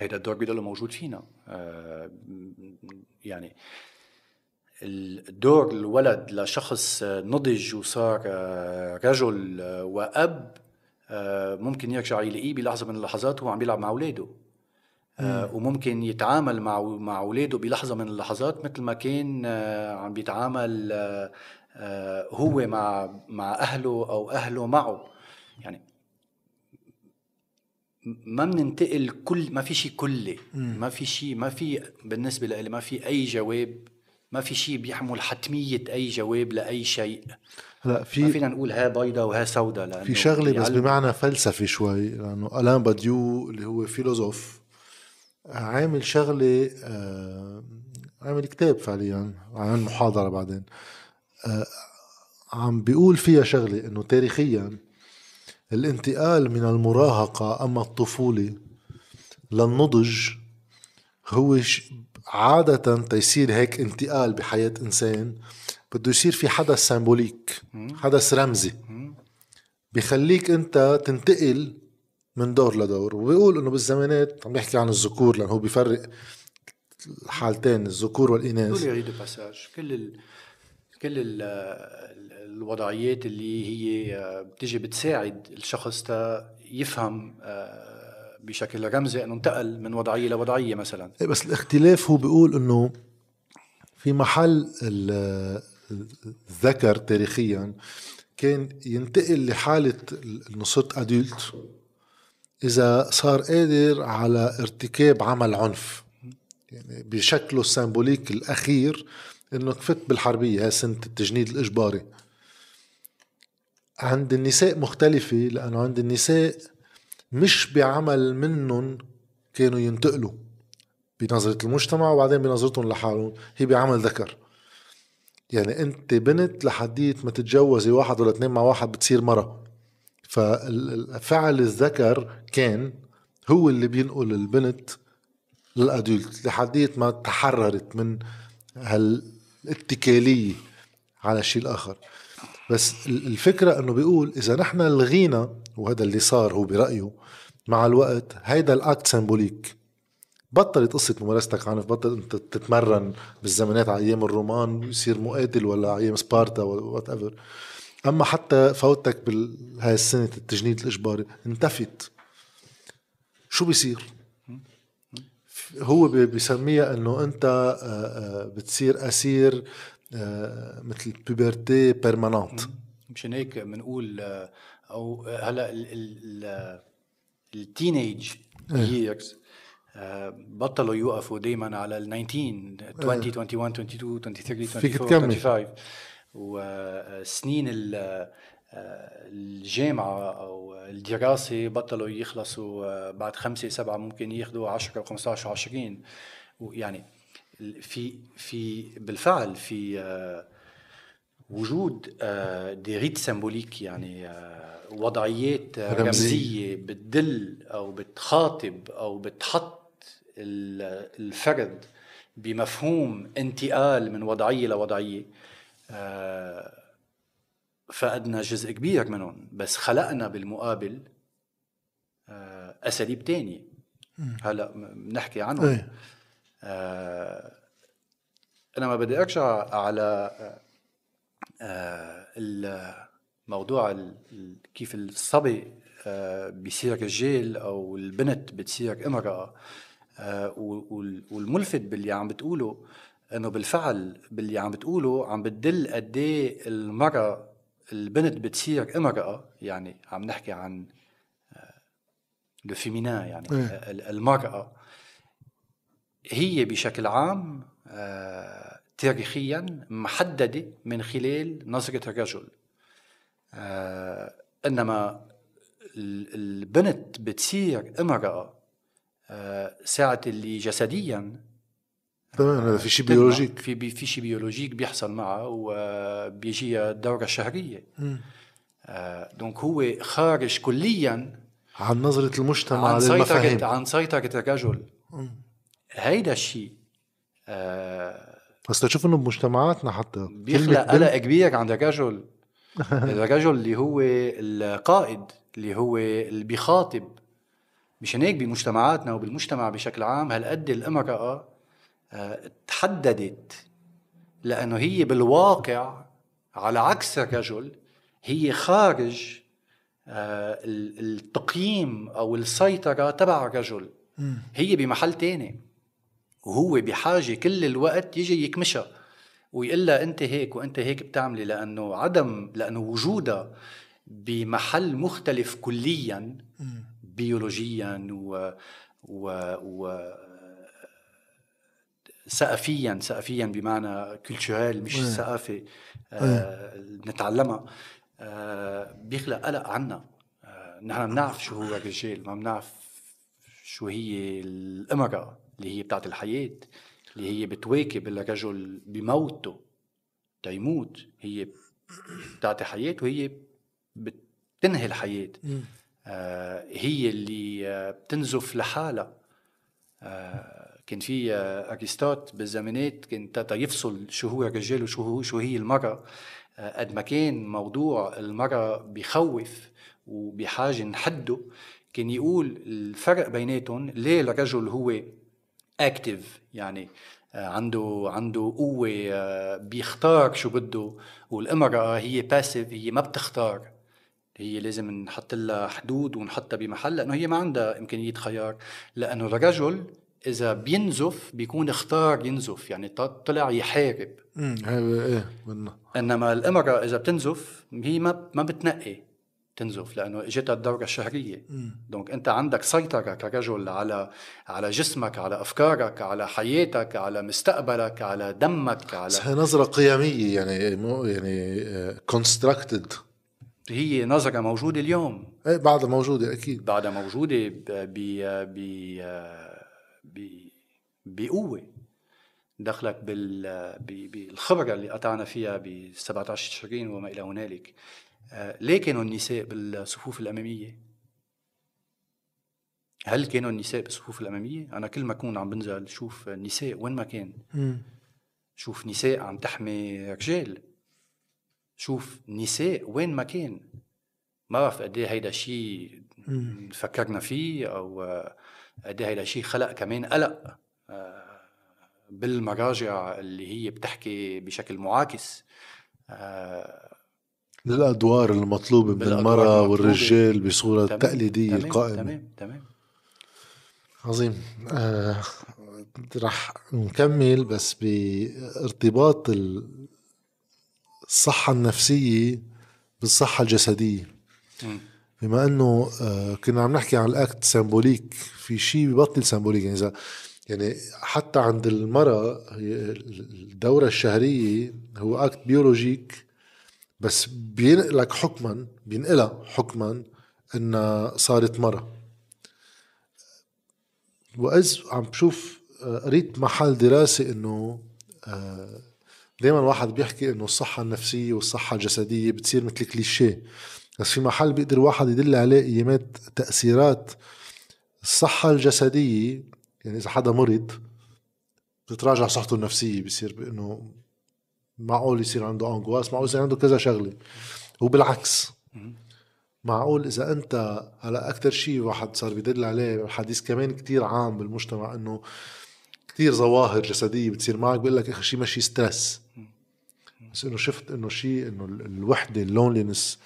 هيدا الدور بيضل موجود فينا. آه، يعني الدور الولد لشخص نضج وصار آه، رجل آه، آه، ممكن يرجع يلاقيه بلحظة من اللحظات وهو عم بيلعب مع أولاده. آه، وممكن يتعامل مع مع أولاده بلحظة من اللحظات مثل ما كان عم بيتعامل هو مع مع أهله أو أهله معه. يعني ما بننتقل كل ما في شيء كلي ما في شيء ما في بالنسبة لي ما في أي جواب ما في شيء بيحمل حتمية أي جواب لأي شيء. هلا ما في فينا نقول ها بيضة وها سوداء لأنه في شغلة بس بمعنى فلسفي شوي لأنه ألان باديو اللي هو philosophe عامل شغلة آه، عامل كتاب فعليا عن محاضرة بعدين. آه، عم بيقول فيها شغلة إنه تاريخيا الانتقال من المراهقة أما الطفولة للنضج هو عادة تيصير هيك انتقال بحياة إنسان بده يصير في حدث سيمبوليك حدث رمزي. بخليك أنت تنتقل من دور لدور. وبيقول إنه بالزمانات عم يحكي عن الذكور لأنه هو بيفرق الحالتين الذكور والإناث. دول يريدوا باساج كل ال... كل الوضعيات اللي هي آه، بتيجي بتساعد الشخص تا يفهم آه، بشكل رمزي إنه انتقل من وضعية لوضعيه مثلا. إيه بس الاختلاف هو بيقول إنه في محل ال- الذكر تاريخيا كان ينتقل لحالة إنه صرت ادولت إذا صار قادر على ارتكاب عمل عنف. يعني بشكله السيمبوليك الأخير إنه فت بالحربية هاي سنة التجنيد الإجباري. عند النساء مختلفة لأنه عند النساء مش بعمل منهم كانوا ينتقلوا بنظرة المجتمع وبعدين بنظرتهم لحالهم هي بعمل ذكر. يعني أنت بنت لحديت ما تتجوزي واحد ولا اثنين مع واحد بتصير مرة. ففعل الذكر كان هو اللي بينقل البنت للأدولت لحديت ما تحررت من هالاتكالية على الشيء الآخر. بس ال- الفكرة إنه بيقول إذا نحن لغينا وهذا اللي صار هو برأيه مع الوقت هيدا الأكت سيمبوليك. بطلت قصة ممارستك عنف بطل إنت تتمرن بالزمانات على أيام الرومان يصير مقاتل ولا أيام سبارتا وات ايفر أما حتى فوتك بهاي السنة التجنيد الإجباري انتفت. شو بيصير؟ هو بي- بيسميها إنه أنت آه، آه، بتصير أسير مثل بيبرتي بيرماننت مشان هيك بنقول آه، أو هلا ال- ال- التينيج ييرز بطلوا يوقفوا دائما على ال 19 20 21 22 23 فيك 24 تكمل. 25 وسنين ال- آه، الجامعة أو الدراسة بطلوا يخلصوا آه، بعد خمسة سبعة ممكن ياخذوا 10 و15 و20 ويعني في في بالفعل في آه، وجود دي ريت سيمبوليك يعني آه، وضعيات آه، رمزية. رمزية بتدل أو بتخاطب أو بتحط ال- الفرد بمفهوم انتقال من وضعية لوضعية آه، فقدنا جزء كبير منهم. بس خلقنا بالمقابل أساليب تانية. هلا بنحكي عنهم. إيه. آه، أنا ما بدي ارجع على آه، الموضوع ال- ال- كيف الصبي آه، بيصير رجال أو البنت بتصير امرأة آه، وال- وال- والملفت باللي عم بتقوله إنه بالفعل باللي عم بتقوله عم بتدل قد إيه المرأة البنت بتصير امرأة يعني عم نحكي عن لو فيمينا يعني إيه. ال- المرأة هي بشكل عام آه، تاريخيا محددة من خلال نظرة الرجل. آه، إنما ال- البنت بتصير امرأة آه، ساعة اللي جسديا تمام هذا في شيء. بيولوجيك. في بي- في شيء biologique بيحصل معها وبيجيها الدورة الشهرية donc هو خارج كليا عن نظرة المجتمع عن سيطرة عن سيطرة الرجل. هيدا الشيء آه، بس تشوف إنه بمجتمعاتنا حتى. بيخلق قلق كبير عند الرجل الرجل اللي هو القائد اللي هو اللي بيخاطب. مشان هيك بمجتمعاتنا وبالمجتمع بشكل عام هالقد الامرأة آه، تحددت لأنه هي بالواقع على عكس الرجل هي خارج آه، ال- التقييم أو السيطرة تبع الرجل. هي بمحل تاني. وهو بحاجة كل الوقت يجي يكمشها. ويقول لها أنت هيك وأنت هيك بتعملي لأنه عدم لأنه وجودها بمحل مختلف كليا بيولوجيا و و, و ثقافيا ثقافيا بمعنى كولتورال مش. ثقافة آه نتعلمها. آه بيخلق قلق عنا. آه نحن بنعرف شو هو الرجال ما بنعرف شو هي الامرأة اللي هي بتاعت الحياة اللي هي بتواكب الرجل بموته تيموت هي بتعطي حياة وهي بتنهي الحياة. آه هي اللي آه بتنزف لحالها. آه كان في آه ارسطوط بالزمانات كان تا يفصل شو هو الرجال وشو هو شو هي المرأة. آه قد ما كان موضوع المرأة بخوف وبحاجة نحده كان يقول الفرق بيناتهم ليه الرجل هو active يعني آه، عنده عنده قوة آه، بيختار شو بده. والامرأة هي passive هي ما بتختار. هي لازم نحط لها حدود ونحطها بمحل لأنه هي ما عندها إمكانية خيار. لأنه الرجل إذا بينزف بيكون اختار ينزف يعني طلع يحارب. امم إيه إنما الامرأة إذا بتنزف هي ما ما بتنقي. تنزف لأنه اجتها الدورة الشهرية. donc أنت عندك سيطرة كرجل على على جسمك على أفكارك على حياتك على مستقبلك على دمك على هي نظرة قيمية يعني مو يعني constructed هي نظرة موجودة اليوم. إيه بعدها موجودة أكيد. بعدها موجودة ب ب بقوة. دخلك بال بالخبرة اللي قطعنا فيها ب 17 تشرين وما إلى هنالك. آه، ليه كانوا النساء بالصفوف الأمامية؟ هل كانوا النساء بالصفوف الأمامية؟ أنا كل ما أكون عم بنزل شوف نساء وين ما كان. شوف نساء عم تحمي رجال. شوف نساء وين ما كان. ما بعرف قد إيه هيدا الشيء فكرنا فيه أو قد إيه هيدا الشيء خلق كمان قلق آه، بالمراجع اللي هي بتحكي بشكل معاكس. للادوار المطلوبة من المرأة والرجال بصورة تمام تقليدية تمام قائمة. تمام تمام. عظيم. آه رح نكمل بس بارتباط الصحة النفسية بالصحة الجسدية. بما إنه آه، كنا عم نحكي عن ال acte symbolique في شيء ببطل symbolique. يعني إذا يعني حتى عند المرأة الدورة الشهرية هو acte biologique بس بينقلك حكما بينقلها حكما انها صارت مرة. وإذ عم بشوف آه، قريت محل دراسة إنه آه، دائما واحد بيحكي إنه الصحة النفسية والصحة الجسدية بتصير مثل كليشيه. بس في محل بيقدر الواحد يدل عليه أيامات تأثيرات الصحة الجسدية يعني إذا حدا مرض بتتراجع صحته النفسية بصير بأنه معقول يصير عنده أنغواس؟ معقول يصير عنده كذا شغلة. وبالعكس. معقول إذا أنت هلا أكثر شيء واحد صار بيدل عليه حديث كمان كتير عام بالمجتمع إنه كثير ظواهر جسدية بتصير معك بقول لك أخي شيء ماشي stress. بس إنه شفت إنه شيء إنه الوحدة ال loneliness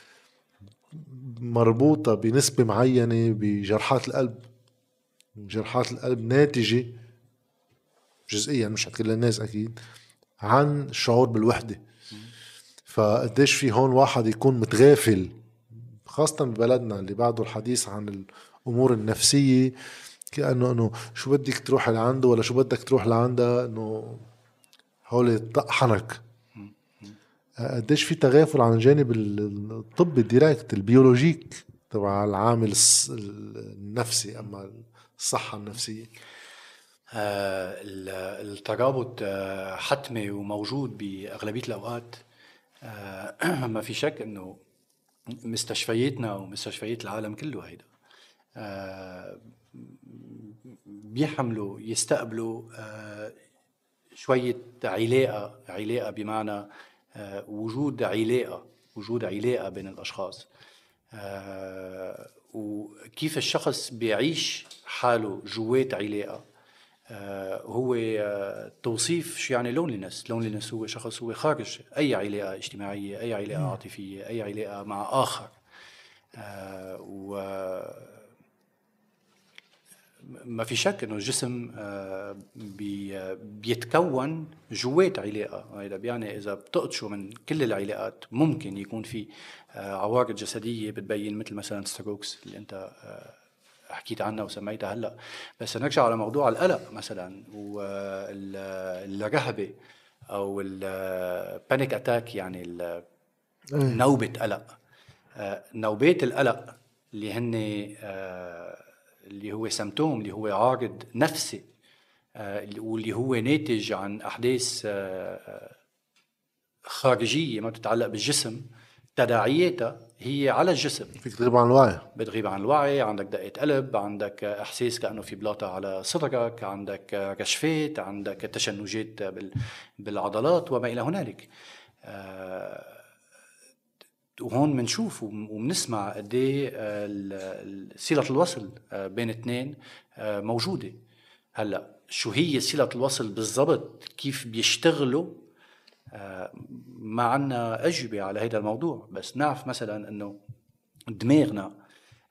مربوطة بنسبة معينة بجرحات القلب. جرحات القلب ناتجة جزئيا مش كل الناس أكيد. عن الشعور بالوحدة. فقديش في هون واحد يكون متغافل خاصة ببلدنا اللي بعده الحديث عن الأمور النفسية كأنه إنه شو بدك تروح لعنده ولا شو بدك تروح لعندها؟ إنه هول طحنك قديش في تغافل عن الجانب الطبي ال direct ال biologique تبع العامل النفسي أما الصحة النفسية؟ آه الترابط آه حتمي وموجود بأغلبية الأوقات. آه ما في شك إنه مستشفياتنا ومستشفيات العالم كله هيدا. آه بيحملوا يستقبلوا آه، شوية علاقة علاقة بمعنى آه، وجود علاقة وجود علاقة بين الأشخاص. آه، وكيف الشخص بيعيش حاله جوات علاقة. هو توصيف شو يعني loneliness loneliness هو شخص هو خارج أي علاقة اجتماعية أي علاقة عاطفية أي علاقة مع آخر. و ما في شك إنه الجسم آه، بيتكون جوات علاقة. هذا بيعني إذا بتقطشوا من كل العلاقات ممكن يكون في آه، عوارض جسدية بتبين مثل مثلا strokes اللي أنت آه، حكيت عنها وسميتها هلا بس نرجع على موضوع القلق مثلا والرهبة أو ال panic attack يعني إيه. نوبة قلق آه، نوبات القلق اللي هن آه، اللي هو سمتوم اللي هو عارض نفسي آه، واللي هو ناتج عن أحداث خارجية ما بتتعلق بالجسم تداعياتها هي على الجسم. فيك تغيب عن الوعي. بتغيب عن الوعي عندك دقة قلب عندك إحساس كأنه في بلاطة على صدرك عندك رشفات عندك تشنجات بالعضلات وما إلى هنالك. آه، وهون بنشوف وبنسمع قد إيه صلة الوصل آه، بين اثنين آه، موجودة. هلأ شو هي صلة الوصل بالضبط؟ كيف بيشتغلوا ما عنا أجوبة على هذا الموضوع بس نعرف مثلا أنه دماغنا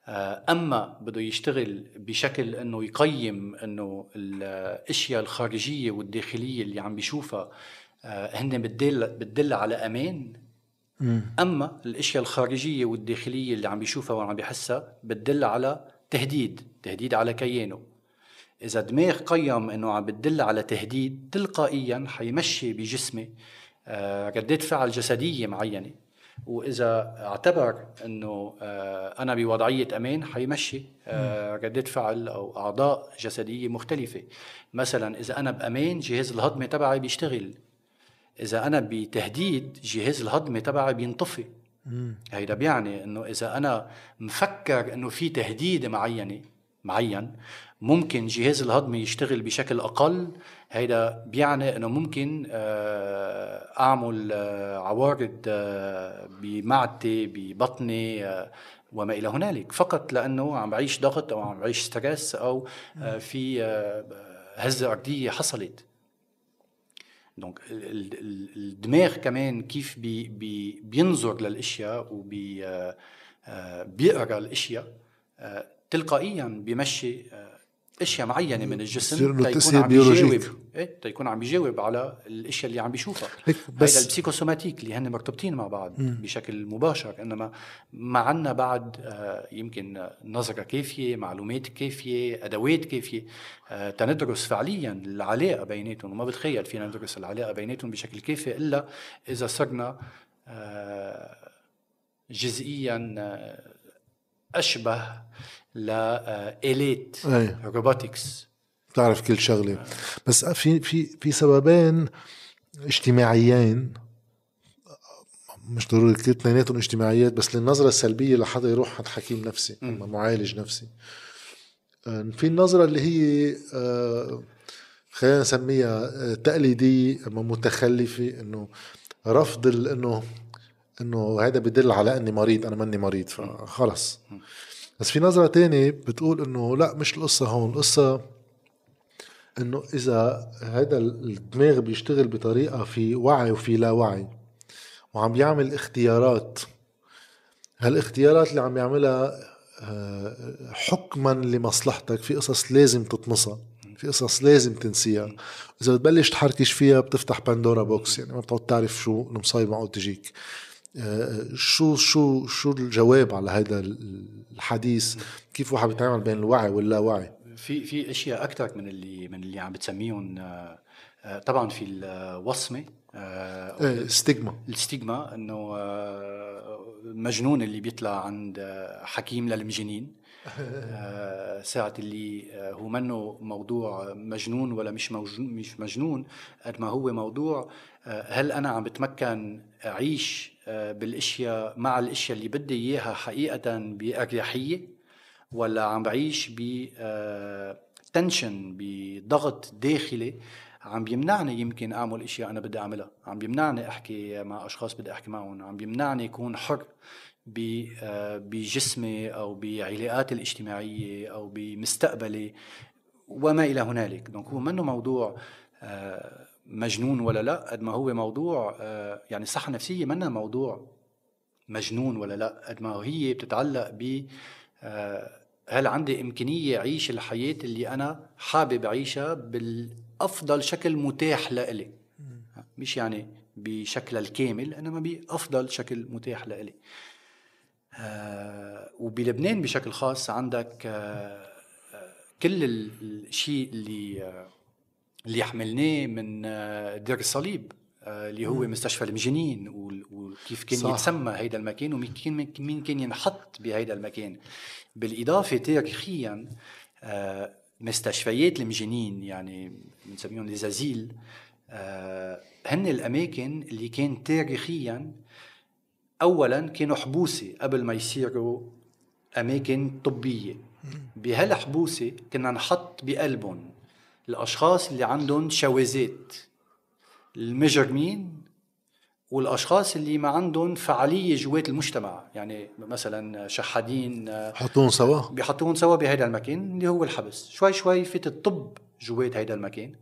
آه، أما بده يشتغل بشكل إنه يقيم إنه الأشياء الخارجية والداخلية اللي عم بيشوفها آه، هن بتدل بتدل على أمان. أما الأشياء الخارجية والداخلية اللي عم بيشوفها وعم بيحسها بتدل على تهديد تهديد على كيانه. إذا دماغ قيم إنه عم بتدل على تهديد تلقائيا حيمشي بجسمه آه، ردات فعل جسدية معينة. وإذا اعتبر إنه آه، أنا بوضعية أمان حيمشي آه، ردة فعل أو أعضاء جسدية مختلفة. مثلا إذا أنا بأمان جهاز الهضمي تبعي بيشتغل. إذا أنا بتهديد جهاز الهضمي تبعي بينطفي. هيدا بيعني إنه إذا أنا مفكر إنه في تهديد معينة معين ممكن جهاز الهضمي يشتغل بشكل أقل. هيدا بيعني إنه ممكن آه، أعمل آه، عوارض آه، بمعدتي ببطني وما إلى هنالك. فقط لأنه عم بعيش ضغط أو عم بعيش ستريس أو في هزة أرضية حصلت. donc الدماغ كمان كيف بي بي بينظر للأشياء وبي بيقرأ الأشياء تلقائيا بيمشي أشياء معينة من الجسم تيكون عم بيجاوب إيه تيكون عم بيجاوب على الأشياء اللي عم بيشوفها. بس هيدا ال psychosomatique اللي هن مرتبطين مع بعض مم. بشكل مباشر إنما ما عنا بعد آه يمكن نظرة كافيه معلومات كافيه أدوات كافيه آه تندرس فعليا العلاقة بيناتهم. وما بتخيل فينا ندرس العلاقة بيناتهم بشكل كافي إلا إذا صرنا آه جزئيا آه، أشبه لآلات robotics بتعرف كل شغلة. بس في في في سببين اجتماعيين مش ضروري كل اثنيناتهم اجتماعيات بس للنظرة السلبية لحدا يروح عند حكيم نفسي م. معالج نفسي. آه، في النظرة اللي هي آه، خلينا نسميها آه، تقليدية متخلفة إنه رفض إنه إنه هذا بدل على أني مريض أنا ماني مريض فخلص. بس في نظرة تانية بتقول إنه لا مش القصة هون. القصة إنه إذا هذا الدماغ بيشتغل بطريقة في وعي وفي لا وعي وعم بيعمل اختيارات. هالاختيارات اللي عم يعملها آه، حكما لمصلحتك في قصص لازم تطمسها في قصص لازم تنسيها. إذا بتبلش تحركش فيها بتفتح Pandora box يعني ما بتقعد تعرف شو المصايب معقول تجيك. شو شو شو الجواب على هذا الحديث؟ كيف واحد بيتعامل بين الوعي واللاوعي؟ في في أشياء أكثر من اللي من اللي عم بتسميهم آه، آه، طبعا في الوصمة ستيغما آه، الستيغما. إنه مجنون اللي بيطلع عند حكيم للمجنين. ساعة اللي هو منه موضوع مجنون ولا مش مش مجنون قد ما هو موضوع هل أنا عم بتمكن أعيش آه، بالأشياء مع الأشياء اللي بدي إياها حقيقة بأريحية ولا عم بعيش ب تنشن آه، بضغط داخلي. عم بيمنعني يمكن أعمل أشياء أنا بدي أعملها. عم بيمنعني أحكي مع أشخاص بدي أحكي معهم. عم بيمنعني اكون حر آه، بجسمي أو بعلاقاتي الاجتماعية أو بمستقبلي وما إلى هنالك. دونك هو منه موضوع مجنون ولا لا قد ما هو موضوع آه، يعني الصحه النفسيه منا موضوع مجنون ولا لا قد ما هي بتتعلق ب آه، هل عندي إمكانية أعيش الحياة اللي أنا حابب أعيشها بالأفضل شكل متاح لإلي؟ مش يعني بشكلها الكامل إنما بأفضل شكل متاح لإلي. آه وبلبنان بشكل خاص عندك آه كل الشيء اللي اللي حملناه من دير الصليب اللي هو مستشفى المجانين وكيف كان صح. يتسمى هيدا المكان ومين مين كان ينحط بهيدا المكان. بالإضافة تاريخيا مستشفيات المجانين يعني بنسميهم لزازيل هن الأماكن اللي كان تاريخيا اولا كانوا حبوسة قبل ما يصيروا أماكن طبية. بهالحبوسة كنا نحط بقلبهم. الأشخاص اللي عندهم شواذات. المجرمين والأشخاص اللي ما عندهم فعالية جوات المجتمع. يعني مثلا شحادين حطوهم سوا؟ بيحطوهم سوا بهذا المكان اللي هو الحبس. شوي شوي فات الطب جوات هذا المكان.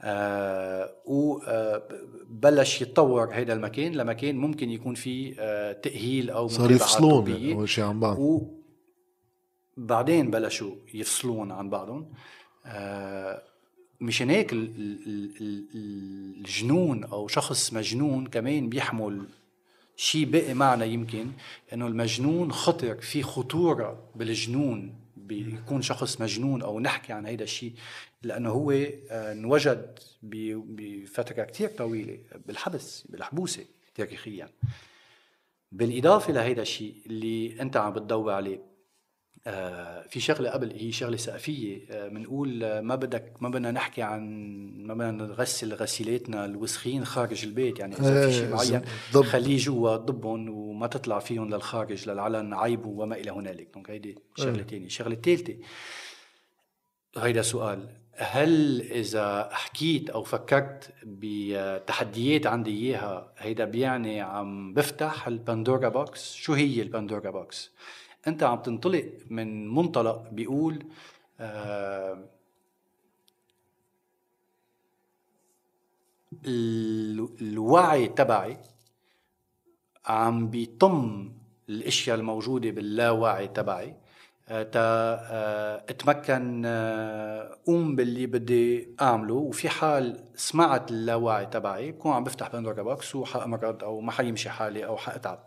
آه وبلش يتطور هذا المكان لمكان ممكن يكون فيه آه تأهيل أو صار يفصلون أول شيء عن بعض. وبعدين بلشوا يفصلون عن بعضهم. آه مشان هيك الجنون أو شخص مجنون كمان بيحمل شيء بقي معنا يمكن انه المجنون خطر في خطورة بالجنون بيكون شخص مجنون أو نحكي عن هيدا الشيء لأنه هو آه، انوجد بفترة كتير طويلة بالحبس بالحبوسة تاريخيا. بالإضافة لهيدا الشيء اللي أنت عم بتضوي عليه آه، في شغلة قبل هي شغلة سقفية. بنقول آه، ما بدك ما بدنا نحكي عن ما بدنا نغسل غسيلاتنا الوسخين خارج البيت. يعني إذا في شيء معين خليه جوا ضبهم وما تطلع فيهم للخارج للعلن عيب وما إلى هنالك. donc هيدي شغلة ثانية. الشغله الثالثه هيدا سؤال هل إذا حكيت أو فكرت بتحديات عندي إياها هيدا بيعني عم بفتح ال Pandora box؟ شو هي ال Pandora box؟ أنت عم تنطلق من منطلق بيقول آه الوعي تبعي عم بيطم الأشياء الموجودة باللاوعي تبعي آه، تا آه، أتمكن قوم باللي بدي أعمله. وفي حال سمعت اللاوعي تبعي بكون عم بفتح بندورا بوكس وحامرض أو ما حيمشي حالي أو حاتعب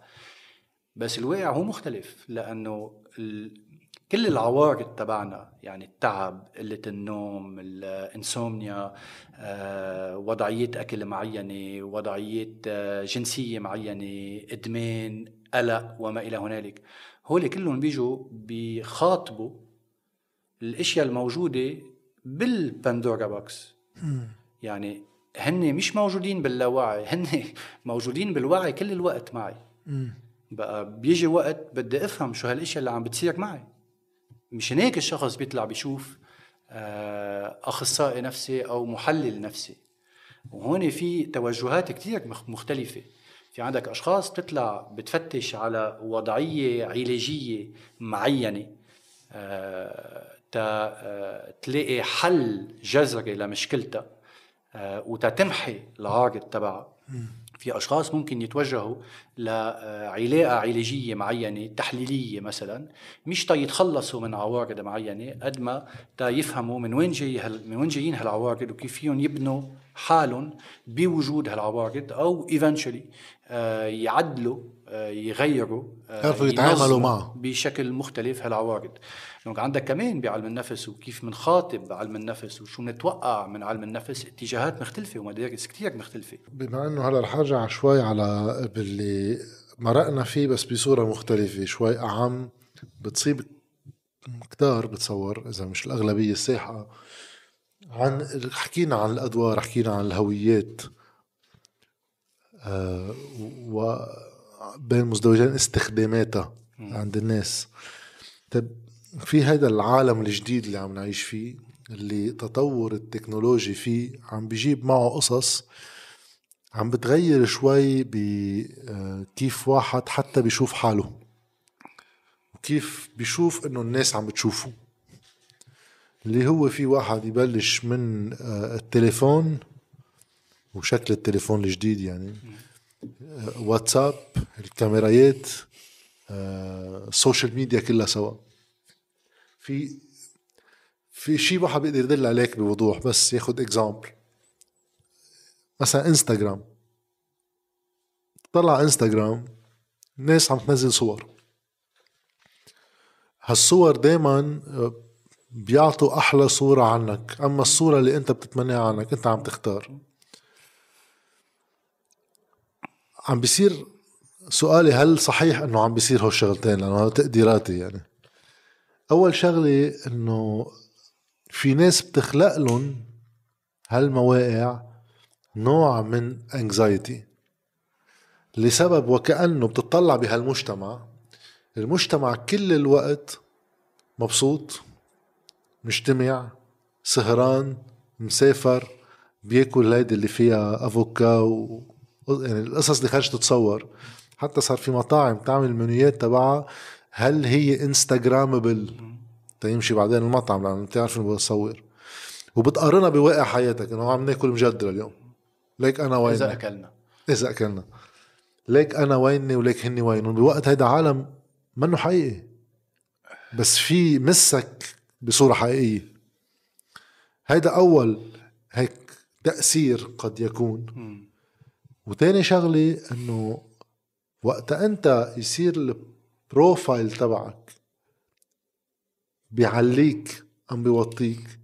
بس الواقع هو مختلف لأنه ال... كل العوارض تبعنا يعني التعب قلة النوم الانسومنيا آه، وضعية أكل معينة وضعية آه، جنسية معينة إدمان قلق وما إلى هنالك. هول كلهم بيجوا بيخاطبوا الأشياء الموجودة بالباندورا بوكس. يعني هن مش موجودين باللاوعي هن موجودين بالوعي كل الوقت معي. بقى بيجي وقت بدي أفهم شو هالأشياء اللي عم بتصير معي. مشان هيك الشخص بيطلع بيشوف آه، أخصائي نفسي أو محلل نفسي. وهون في توجهات كثير مختلفة. في عندك أشخاص بتطلع بتفتش على وضعية علاجية معينة آه، آه، تلاقي حل جذري لمشكلتها وتتمحي العارض تبعها. في أشخاص ممكن يتوجهوا لعلاقة علاجية معينة تحليلية مثلا مش تا يتخلصوا من عوارض معينة قد ما تا يفهموا من وين جاي هل من وين جايين هالعوارض وكيف فيهم يبنوا حالهم بوجود هالعوارض أو eventually آه، يعدلوا يغيروا آه، يعرفوا يتعاملوا معه بشكل مختلف هالعوارض. donc عندك كمان بعلم النفس وكيف بنخاطب علم النفس وشو بنتوقع من علم النفس اتجاهات مختلفة ومدارس كتير مختلفة. بما إنه هلا رح أرجع شوي على باللي مرقنا فيه بس بصورة مختلفة شوي أعم بتصيب كتار بتصور إذا مش الأغلبية الساحقة عن حكينا عن الأدوار حكينا عن الهويات آه وبين مزدوجين استخداماتها عند الناس. طيب في هذا العالم الجديد اللي عم نعيش فيه اللي تطور التكنولوجي فيه عم بيجيب معه قصص عم بتغير شوي بكيف آه، واحد حتى بيشوف حاله وكيف بيشوف إنه الناس عم بتشوفه. اللي هو في واحد يبلش من آه، التليفون وشكل التليفون الجديد يعني. واتساب الكاميرايات ال social media كلها سوا. في في شيء واحد بيقدر يدل عليك بوضوح بس ياخذ example مثلا انستغرام طلع انستغرام الناس عم تنزل صور. هالصور دايما بيعطوا أحلى صورة عنك. أما الصورة اللي أنت بتتمناها عنك أنت عم تختار. عم بيصير سؤالي هل صحيح إنه عم بيصير هالشغلتين لأنه تقديراتي يعني أول شغلة إنه في ناس بتخلق لهم هالمواقع نوع من انكزايتي لسبب وكأنه بتطلع بهالمجتمع المجتمع كل الوقت مبسوط مجتمع سهران مسافر بياكل هيدي اللي فيها أفوكا. يعني القصص اللي خارج تتصور. حتى صار في مطاعم تعمل المنيوات تبعها هل هي انستغرامبل تيمشي بعدين المطعم لأنه بتعرف انه بصور وبتقارنها بواقع حياتك إنه عم ناكل مجدرة اليوم. ليك أنا وين إذا أكلنا. إذا أكلنا. ليك أنا ويني وليك هني وينهم بوقت هيدا عالم منه حقيقي. بس في مسك بصورة حقيقية. هيدا أول هيك تأثير قد يكون. وتاني شغلة إنه وقت أنت يصير ال profile تبعك بيعليك أم بيوطيك.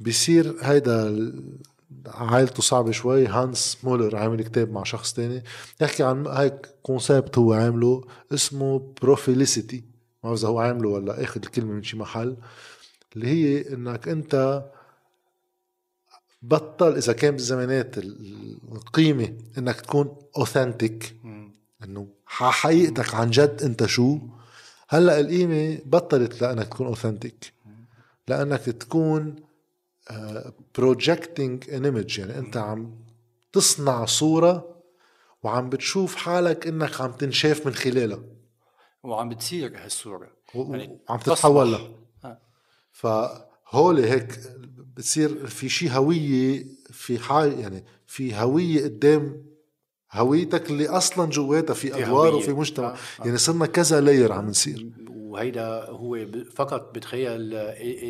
بيصير هيدا عائلته صعبة شوي. هانس مولر عامل كتاب مع شخص تاني. يحكي عن هيك concept هو عامله اسمه profilicity ما بعرف إذا هو عامله ولا أخذ الكلمة من شي محل. اللي هي إنك أنت بطل إذا كان بالزمانات القيمة إنك تكون authentic إنه حقيقتك عن جد أنت شو؟ هلأ القيمة بطلت لأنك تكون authentic لأنك تكون projecting an image يعني أنت عم تصنع صورة وعم بتشوف حالك إنك عم تنشاف من خلالها. وعم بتصير هالصورة. يعني وعم تتحول لها فهول هيك بتصير في شيء هوية في حال يعني في هوية قدام هويتك اللي أصلا جواتها في أدوار وفي مجتمع. آه. آه. يعني صرنا كذا layer عم نصير. وهيدا هو فقط بتخيل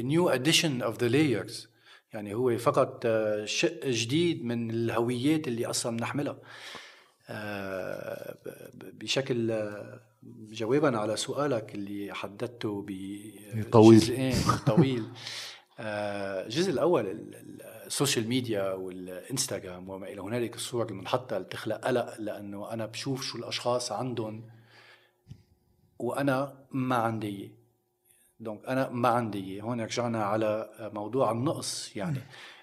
new edition of the layers يعني هو فقط آه، شق جديد من الهويات اللي أصلا بنحملها. آه، بشكل آه، جوابا على سؤالك اللي حددته طويل. طويل. الجزء الأول ال social media والإنستغرام وما إلى هنالك الصور المنحطة اللي بتخلق قلق لأنه أنا بشوف شو الأشخاص عندهم وأنا ما عندي. donc أنا ما عندي. هون رجعنا على موضوع النقص يعني.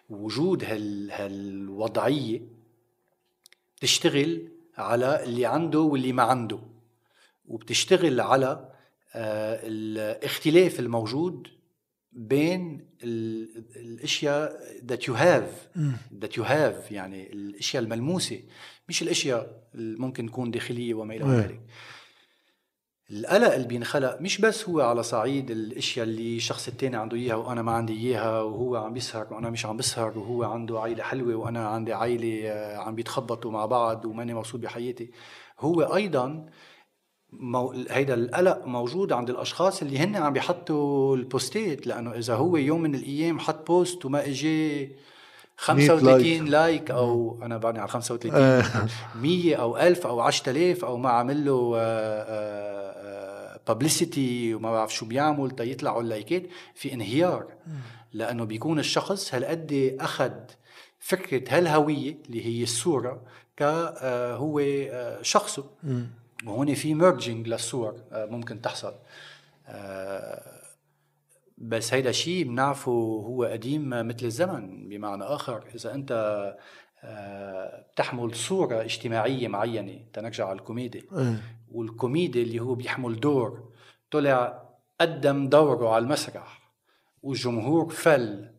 وجود هال هالوضعية بتشتغل على اللي عنده واللي ما عنده. وبتشتغل على آه، الاختلاف الموجود بين الأشياء that you have that you have يعني الأشياء الملموسة. مش الأشياء اللي ممكن تكون داخلية وما إلى ذلك. القلق اللي بينخلق مش بس هو على صعيد الأشياء اللي الشخص التاني عنده إياها وأنا ما عندي إياها وهو عم بيسهر وأنا مش عم بسهر وهو عنده عائلة حلوة وأنا عندي عائلة آه، عم بيتخبطوا مع بعض وماني مبسوط بحياتي. هو أيضا مو... هيدا القلق موجود عند الأشخاص اللي هن عم بيحطوا البوستات لأنه إذا هو يوم من الأيام حط post وما اجى 35 like. أو أنا بعدني على 35 100 أو 1000 أو 10000 أو ما عمل له publicity وما بعرف شو بيعمل تيطلعوا اللايكات. في انهيار. لأنه بيكون الشخص هالقد أخذ فكرة هالهوية اللي هي الصورة ك آه، هو آه، شخصه. وهون في merging للصور آه، ممكن تحصل. بس هيدا شيء بنعرفه هو قديم مثل الزمن. بمعنى آخر إذا أنت بتحمل صورة اجتماعية معينة تنرجع على الكوميدي. والكوميدي اللي هو بيحمل دور طلع قدم دوره على المسرح والجمهور فل.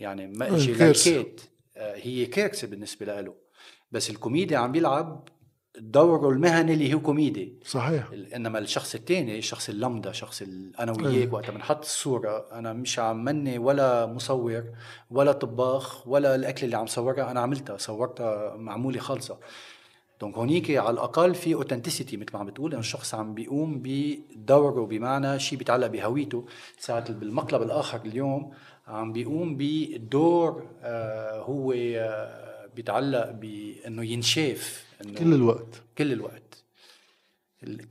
يعني ما اجى آه، هي كارثة بالنسبة له. بس الكوميدي عم بيلعب دوره المهني اللي هو كوميدي. صحيح. إنما الشخص الثاني الشخص اللمدة شخص أنا وياك وقت بنحط الصورة أنا مش عم مني ولا مصور ولا طباخ ولا الأكل اللي عم صورها أنا عملتها صورتها معمولة خالصة. donc هونيك على الأقل في authenticity مثل ما عم بتقول إنه الشخص عم بيقوم بدوره بمعنى شيء بيتعلق بهويته. ساعة بالمقلب الآخر اليوم عم بيقوم بدور آه هو آه بيتعلق بإنه ينشاف كل الوقت. كل الوقت.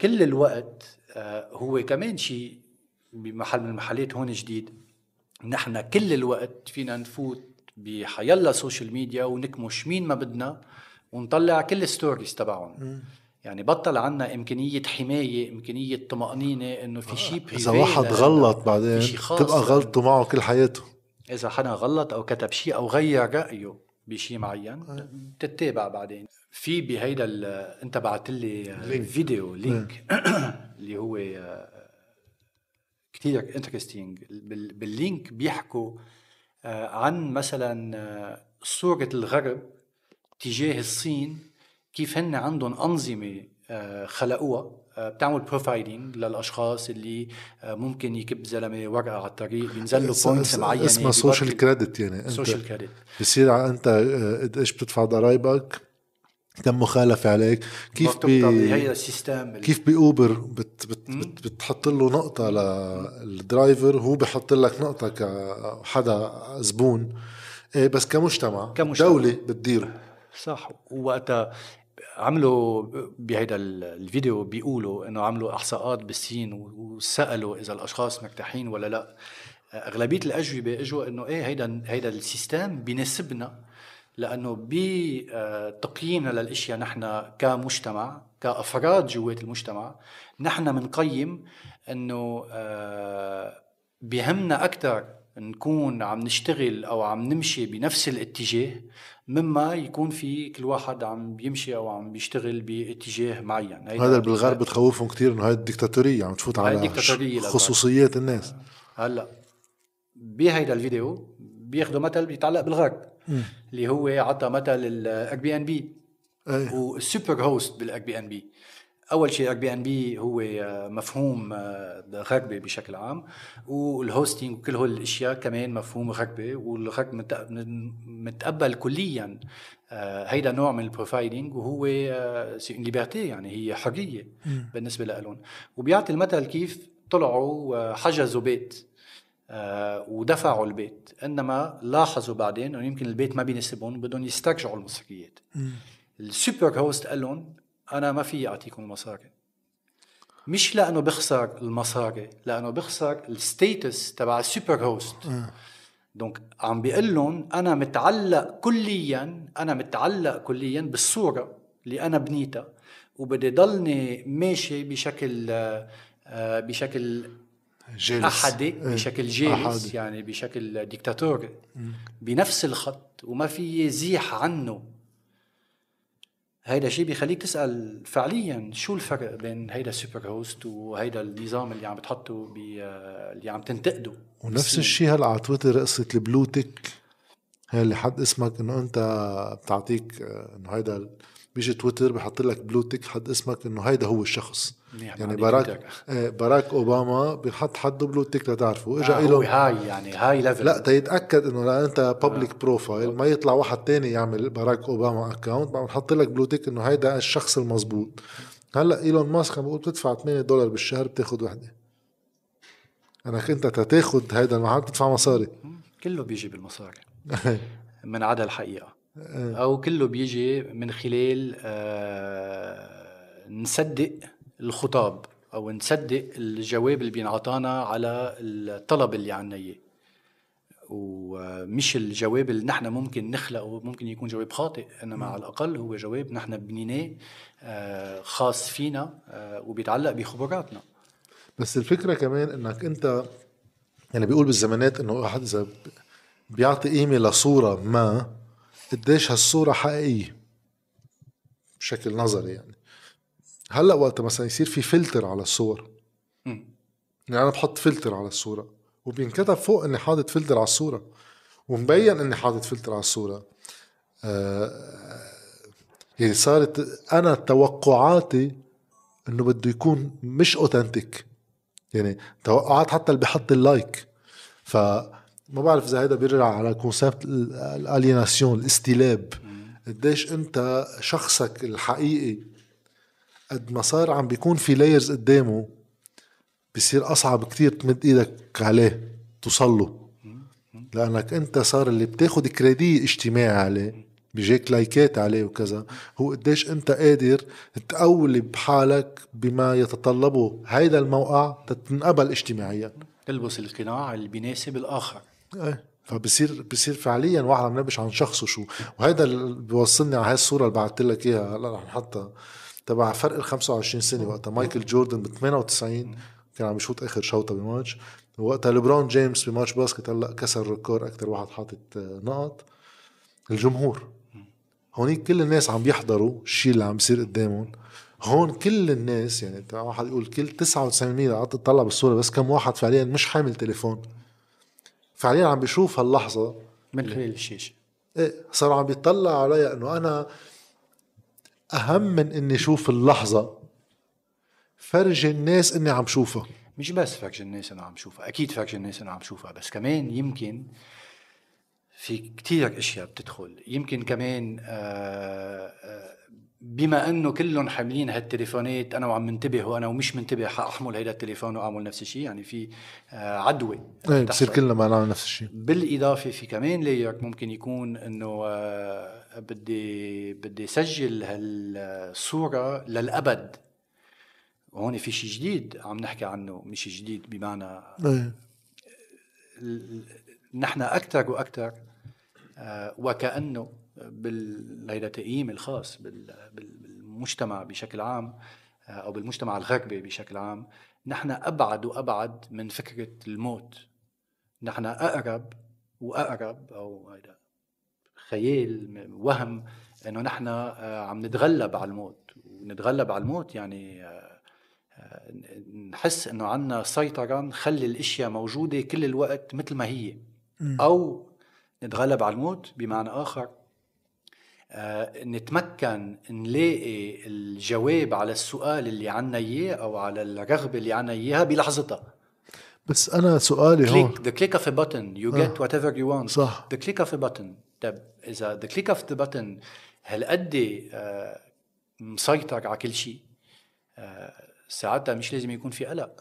كل الوقت آه هو كمان شيء بمحل من المحلات هون جديد. نحن كل الوقت فينا نفوت بحيالا social media ونكمش مين ما بدنا ونطلع كل ال stories تبعهم. يعني بطل عنا إمكانية حماية إمكانية طمأنينة إنه في شيء إذا واحد غلط بعدين تبقى غلطه معه كل حياته. إذا حدا غلط أو كتب شيء أو غير رأيه بشيء معين تتابع بعدين. في بهيدا انت بعت لي video link. اللي هو كثير interesting بال link بيحكوا آه، عن مثلا آه، صورة الغرب تجاه الصين كيف هن عندهم أنظمة آه، خلقوها بتعمل profiling للأشخاص اللي ممكن يكب زلمة ورقة على الطريق بينزل له points معينة اسمها social credit يعني social credit بصير أنت قديش بتدفع ضرايبك كم مخالفة عليك؟ كيف بي كيف بأوبر بت بت بت بتحط له نقطة لل driver هو بحط لك نقطة كحدا زبون. إيه بس كمجتمع, كمجتمع. دولة بتديره. صح. ووقتها عملوا بهيدا الفيديو بيقولوا إنه عملوا إحصاءات بالصين وسألوا إذا الأشخاص مرتاحين ولا لا. أغلبية الأجوبة إجوا إنه إيه هيدا هيدا السيستم بيناسبنا. لأنه بتقييمنا للأشياء نحن كمجتمع كأفراد جوات المجتمع نحن بنقيم إنه آه، بهمنا أكثر نكون عم نشتغل أو عم نمشي بنفس الاتجاه مما يكون في كل واحد عم بيمشي أو عم بيشتغل باتجاه معين. هذا بالغرب بتخوفهم كثير إنه هاي الدكتاتوريه عم تفوت على خصوصيات الناس. هلأ بهيدا الفيديو بياخذوا مثل بيتعلق بالغرب. اللي هو عطى مثل ال Airbnb وال super host بال Airbnb أول شيء Airbnb هو آه، مفهوم آه، غربي بشكل عام وال hosting وكل هول الاشياء كمان مفهوم غربي والغرب متقبل كليا آه، هيدا نوع من ال profiling وهو c'est liberté يعني هي حرية بالنسبة لهم وبيعطي المثل كيف طلعوا حجزوا بيت. ودفعوا البيت. إنما لاحظوا بعدين إنه يمكن البيت ما بيناسبهم بدهم يسترجعوا المصريات ال super host قال لهم أنا ما في أعطيكم المصاري مش لأنه بخسر المصاري لأنه بخسر ال status تبع ال super host. donc عم بيقول لهم أنا متعلق كليا أنا متعلق كليا بالصورة اللي أنا بنيتها وبدي ضلني ماشي بشكل آه، بشكل جالس احدي إيه، بشكل جالس أحدي. يعني بشكل ديكتاتوري بنفس الخط وما في يزيح عنه. هيدا الشيء بيخليك تسأل فعليا شو الفرق بين هيدا ال super host وهيدا النظام اللي عم بتحطه اللي عم تنتقده؟ ونفس الشيء هلأ على تويتر قصه ال blue tick. هي اللي حد اسمك إنه أنت بتعطيك إنه هيدا بيجي تويتر بحط لك blue tick حد اسمك انه هيدا هو الشخص. يعني باراك آه، باراك أوباما بيحط حده blue tick لتعرفه. اجى آه هو هاي يعني high level لا تيتأكد إنه لا أنت public آه. profile ما يطلع واحد تاني يعمل باراك أوباما account بعد نحط لك blue tick إنه هيدا الشخص المزبوط هلأ إيلون ماسك عم بيقول بتدفع 8 دولار بالشهر بتاخذ وحدة. انك انت تاخذ هيدا المحل بتدفع مصاري. كله بيجي بالمصاري. من عدا الحقيقة. أو كله بيجي من خلال آه، نصدق الخطاب أو نصدق الجواب اللي بينعطانا على الطلب اللي عنا إياه. ومش الجواب اللي نحن ممكن نخلقه ممكن يكون جواب خاطئ إنما على الأقل هو جواب نحن بنيناه آه، خاص فينا آه، وبيتعلق بخبراتنا. بس الفكرة كمان إنك أنت يعني بيقول بالزمانات إنه واحد إذا بيعطي قيمه لصورة ما قديش هالصورة حقيقية؟ بشكل نظري يعني. هلأ وقت مثلا يصير في فلتر على الصور. يعني أنا بحط فلتر على الصورة وبينكتب فوق إني حاطط فلتر على الصورة ومبين إني حاطط فلتر على الصورة. آه يعني صارت أنا توقعاتي إنه بده يكون مش authentic يعني توقعات حتى اللي بحط ال like. ف ما بعرف إذا هذا بيرجع على concept ال aliénation الاستلاب. قديش أنت شخصك الحقيقي قد ما صار عم بيكون في layers قدامه بصير أصعب كتير تمد إيدك عليه توصل له. لأنك أنت صار اللي بتاخد كريدي اجتماعي عليه بيجيك لايكات عليه وكذا. هو قديش أنت قادر تقولي بحالك بما يتطلبه هيدا الموقع تنقبل اجتماعيا. تلبس القناع اللي بيناسب الآخر. فبصير بصير فعليا واحد عم ينبش عن شخصه شو. وهيدا اللي بيوصلني على هاي الصورة اللي بعثت لك إياها. هلا رح نحطها. تبع فرق ال 25 سنة وقتها. مايكل جوردن ب 98 كان عم يشوط آخر شوطة بماتش. وقتها ليبرون جيمس ب match basket هلأ كسر record أكثر واحد حاطط نقط. الجمهور. هونيك كل الناس عم يحضروا الشيء اللي عم بيصير قدامهم. هون كل الناس يعني واحد يقول كل 99% قعدت تطلع بالصورة بس كم واحد فعليا مش حامل تليفون. فعليا عم بيشوف هاللحظة من خلال الشاشة. إيه صار عم بيطلع علي إنه أنا أهم من إني أشوف اللحظة فرجي الناس إني عم شوفها. مش بس فرج الناس إنه عم شوفها أكيد فرج الناس إنه عم شوفها بس كمان يمكن في كتير أشياء بتدخل. يمكن كمان آه، آه، بما أنه كلهم حاملين هالتليفونات أنا وعم منتبه وأنا ومش منتبه حاحمل هيدا التليفون وأعمل نفس الشيء يعني في آه، عدوى إيه بصير كلنا ما نعمل نفس الشيء بالإضافة في كمان لاير ممكن يكون إنه بدي بدي سجل هالصورة للأبد. وهون في شيء جديد عم نحكي عنه مش جديد بمعنى إيه. نحن أكثر وأكثر آه، وكأنه بالهيدا تقييم الخاص بالمجتمع بشكل عام آه، أو بالمجتمع الغربي بشكل عام. نحن أبعد وأبعد من فكرة الموت. نحن أقرب وأقرب أو هيدا خيال وهم إنه نحن آه، عم نتغلب على الموت. ونتغلب على الموت يعني نحس إنه عنا سيطرة نخلي الأشياء موجودة كل الوقت مثل ما هي. أو نتغلب على الموت بمعنى آخر آه نتمكن نلاقي الجواب على السؤال اللي عنا إياه أو على الرغبة اللي عنا إياها بلحظتها. بس أنا سؤالي هون. The click of a button. You get آه. whatever you want. صح. The click of a button. طب إذا the click of the button هالقد آه مسيطر على كل شيء؟ آه ساعتها مش لازم يكون في قلق.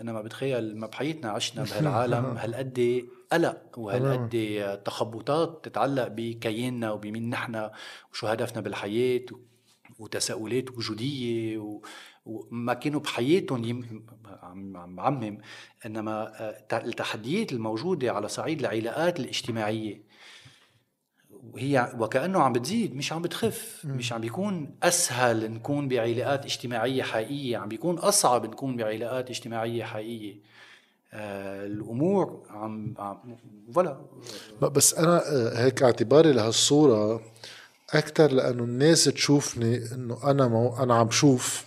انما بتخيل ما بحياتنا عشنا بهالعالم. هالقد قلق وهالقد تخبطات تتعلق بكياننا وبمين نحن وشو هدفنا بالحياة وتساؤلات وجودية و... وما كانوا بحياتهم يم... عم بعمم إنما التحديات الموجودة على صعيد العلاقات الاجتماعية. وهي وكأنه عم بتزيد مش عم بتخف مش عم بيكون أسهل نكون بعلاقات اجتماعية حقيقية عم بيكون أصعب نكون بعلاقات اجتماعية حقيقية. آه الأمور عم, عم فوالا بس أنا آه، هيك اعتباري لهالصورة أكثر لأنه الناس تشوفني إنه أنا مو أنا عم شوف.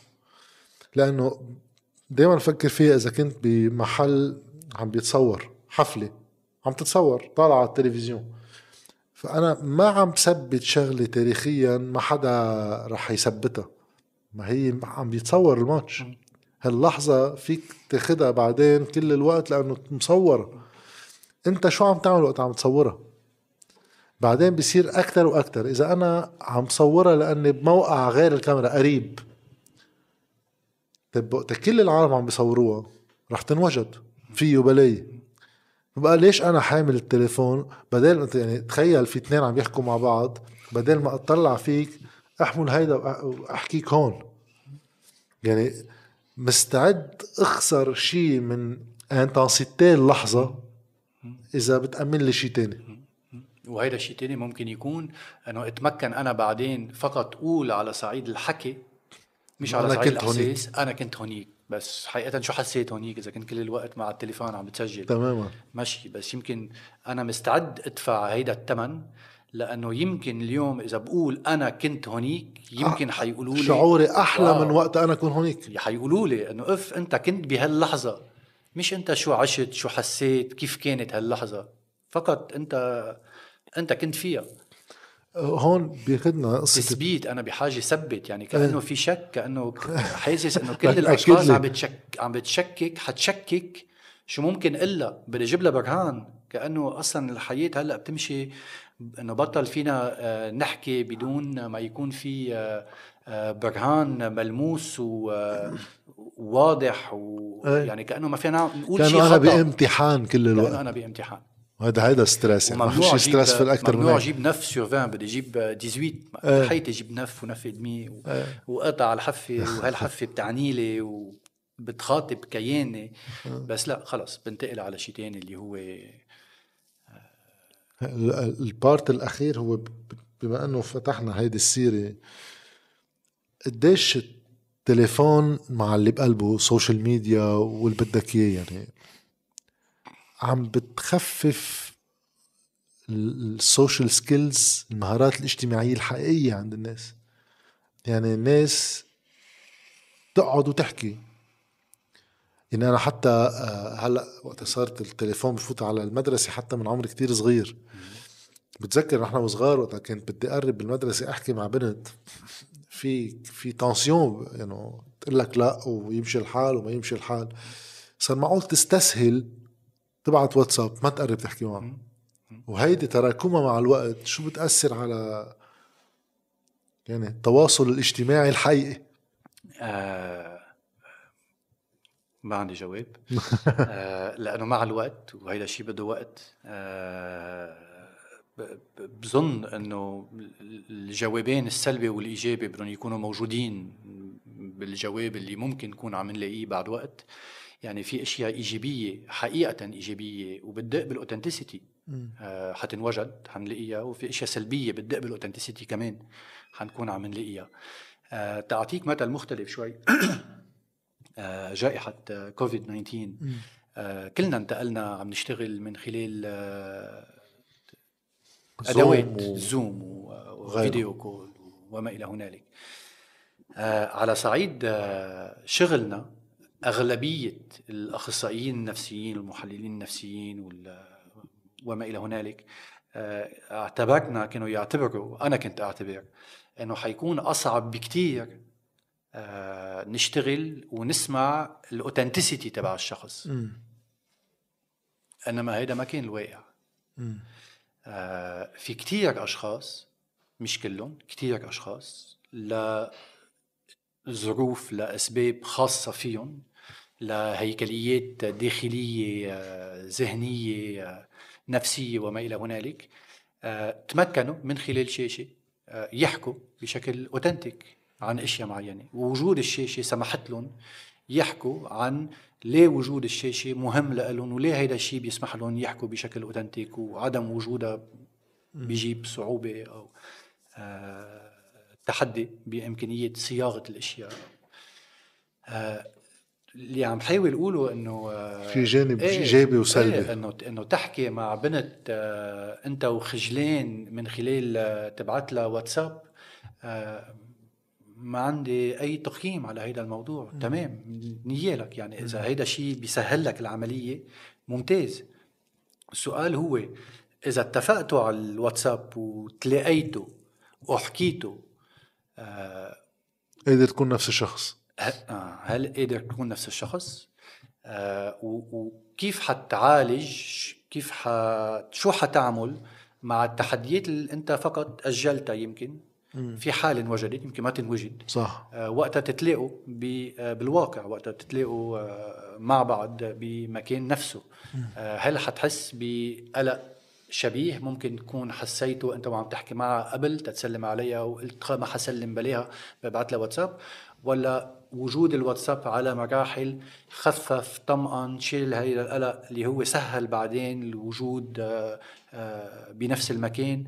لأنه دائما بفكر فيها إذا كنت بمحل عم بيتصور حفلة عم تتصور طالعة على التلفزيون. فأنا ما عم بثبت شغلة تاريخيا ما حدا رح يثبتها. ما هي عم بيتصور الماتش. هاللحظة فيك تاخدها بعدين كل الوقت لأنه مصورة. أنت شو عم تعمل وقت عم تصورها؟ بعدين بصير أكتر وأكتر. إذا أنا عم صورها لأني بموقع غير الكاميرا قريب. طيب وقت كل العالم عم بيصوروها رح تنوجد. فيه بلاي بقى ليش أنا حامل التليفون؟ بدل يعني تخيل في اثنين عم يحكوا مع بعض بدل ما أطلع فيك أحمل هيدا وأحكيك هون. يعني مستعد أخسر شيء من intensity اللحظه إذا بتأمن لي شيء تاني. وهيدا الشيء تاني ممكن يكون إنه أتمكن أنا بعدين فقط أقول على صعيد الحكي مش على صعيد الاحساس أنا كنت هونيك. بس حقيقة شو حسيت هونيك؟ إذا كنت كل الوقت مع التليفون عم بتسجل. تماما. ماشي بس يمكن أنا مستعد أدفع هيدا الثمن لأنه يمكن اليوم إذا بقول أنا كنت هونيك يمكن حيقولوا لي شعوري أحلى آه من وقت أنا أكون هونيك. حيقولوا لي إنه أف أنت كنت بهاللحظة. مش أنت شو عشت شو حسيت كيف كانت هاللحظة. فقط أنت أنت كنت فيها. هون بياخذنا قصة تثبيت أنا بحاجة ثبت. يعني كأنه في شك كأنه حاسس إنه كل الأشخاص عم بتشك عم بتشكك. حتشكك شو ممكن إلا بدي أجيب لها برهان. كأنه أصلا الحياة هلأ بتمشي انه بطل فينا آه، نحكي بدون ما يكون في آه، آه، برهان ملموس وواضح ويعني كأنه ما فينا نقول شيء كانه أنا بامتحان كل الوقت. كأنه أنا بامتحان. هذا هذا ستريس. يعني فيش ستريس في الأكثر من ممنوع أجيب نف سور 20 بدي أجيب 18 إيه. حياتي أجيب نف ونف ادمي و... إيه. وقطع الحفة وهالحفة بتعني لي وبتخاطب كياني بس لا خلص بنتقل على شيء تاني اللي هو البارت الأخير هو بما أنه فتحنا هيدي السيرة قديش التليفون مع اللي بقلبه social media واللي بدك إياه يعني عم بتخفف ال- ال social skills المهارات الاجتماعية الحقيقية عند الناس. يعني الناس تقعد وتحكي. يعني أنا حتى آه، هلأ وقت صارت التليفون بفوت على المدرسة حتى من عمر كتير صغير. بتذكر نحن وصغار وقت كنت بدي أقرب بالمدرسة أحكي مع بنت. في في تنسيون يعني تقول لك لأ ويمشي الحال وما يمشي الحال. صار معقول تستسهل تبعت واتساب ما تقرب تحكي معه وهيدي تراكمها مع الوقت شو بتأثر على يعني التواصل الاجتماعي الحقيقي؟ آه ما عندي جواب. آه لأنه مع الوقت وهيدا الشيء بده وقت آه بظن إنه الجوابين السلبي والإيجابي بدهم يكونوا موجودين بالجواب اللي ممكن نكون عم نلاقيه بعد وقت. يعني في أشياء إيجابية حقيقة إيجابية وبتدق بال authenticity آه حتنوجد حنلاقيها. وفي أشياء سلبية بتدق بال authenticity كمان حنكون عم نلاقيها. آه تعطيك مثل مختلف شوي. جائحة آه، كوفيد 19 آه كلنا انتقلنا عم نشتغل من خلال آه أدوات و- زوم وفيديو كول وما إلى هنالك. آه على صعيد آه شغلنا أغلبية الأخصائيين النفسيين والمحللين النفسيين وال- وما إلى هنالك آه، اعتبرنا كانوا يعتبروا أنا كنت أعتبر إنه حيكون أصعب بكتير آه، نشتغل ونسمع الاوثنتسيتي تبع الشخص. إنما هيدا ما كان الواقع. آه، في كتير أشخاص مش كلهم كتير أشخاص لظروف لأسباب خاصة فيهم لهيكليات داخلية آه، ذهنية آه، نفسية وما إلى هنالك. آه، تمكنوا من خلال شاشة آه، يحكوا بشكل اوتنتيك عن أشياء معينة. ووجود الشاشة سمحت لهم يحكوا عن ليه وجود الشاشة مهم لهم وليه هيدا الشيء بيسمح لهم يحكوا بشكل أوتنتيك وعدم وجودها بيجيب صعوبه أو آه، تحدي بإمكانية صياغة الأشياء. آه، اللي عم حاول اقوله إنه آه، في جانب إيه، إيجابي وسلبي. إيه إنه إنه تحكي مع بنت آه، أنت وخجلان من خلال آه، تبعت لها واتساب آه، ما عندي أي تقييم على هيدا الموضوع. تمام نيالك يعني إذا هيدا الشيء بيسهل لك العملية ممتاز. السؤال هو إذا اتفقتوا على الواتساب وتلاقيتوا وحكيتوا قادر تكون نفس الشخص. آه، هل قادر تكون نفس الشخص؟ آه، وكيف حتعالج؟ كيف ح... شو حتعمل مع التحديات اللي أنت فقط أجلتها يمكن؟ في حال انوجدت يمكن ما تنوجد. صح. آه، وقتها تتلاقوا آه، بالواقع وقتها تتلاقوا آه، مع بعض بمكان نفسه. آه، هل حتحس بقلق شبيه؟ ممكن تكون حسيته انت وعم تحكي معها قبل تتسلم عليها وقلت ما حسلم بلاها ببعث لها واتساب. ولا وجود الواتساب على مراحل خفف طمأن شيل هيدا القلق اللي هو سهل بعدين الوجود بنفس المكان.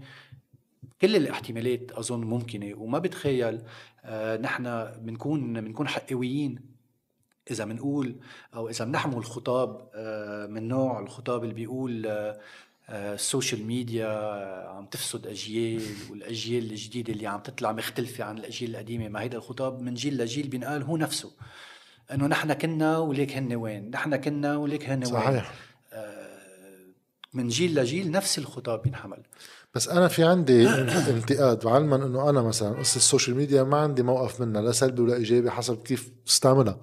كل الاحتمالات أظن ممكنة وما بتخيل آه نحن بنكون بنكون حقويين إذا بنقول أو إذا بنحمل خطاب آه من نوع الخطاب اللي بيقول آه آه، ال social media عم تفسد أجيال والأجيال الجديدة اللي عم تطلع مختلفة عن الأجيال القديمة ما هيدا الخطاب من جيل لجيل بينقال هو نفسه. إنه نحن كنا وليك هن وين نحن كنا وليك هن وين. صحيح. من جيل لجيل نفس الخطاب بينحمل. بس أنا في عندي انتقاد وعلما إنه أنا مثلا قصة ال social media ما عندي موقف منها لا سلبي ولا إيجابي حسب كيف بستعملها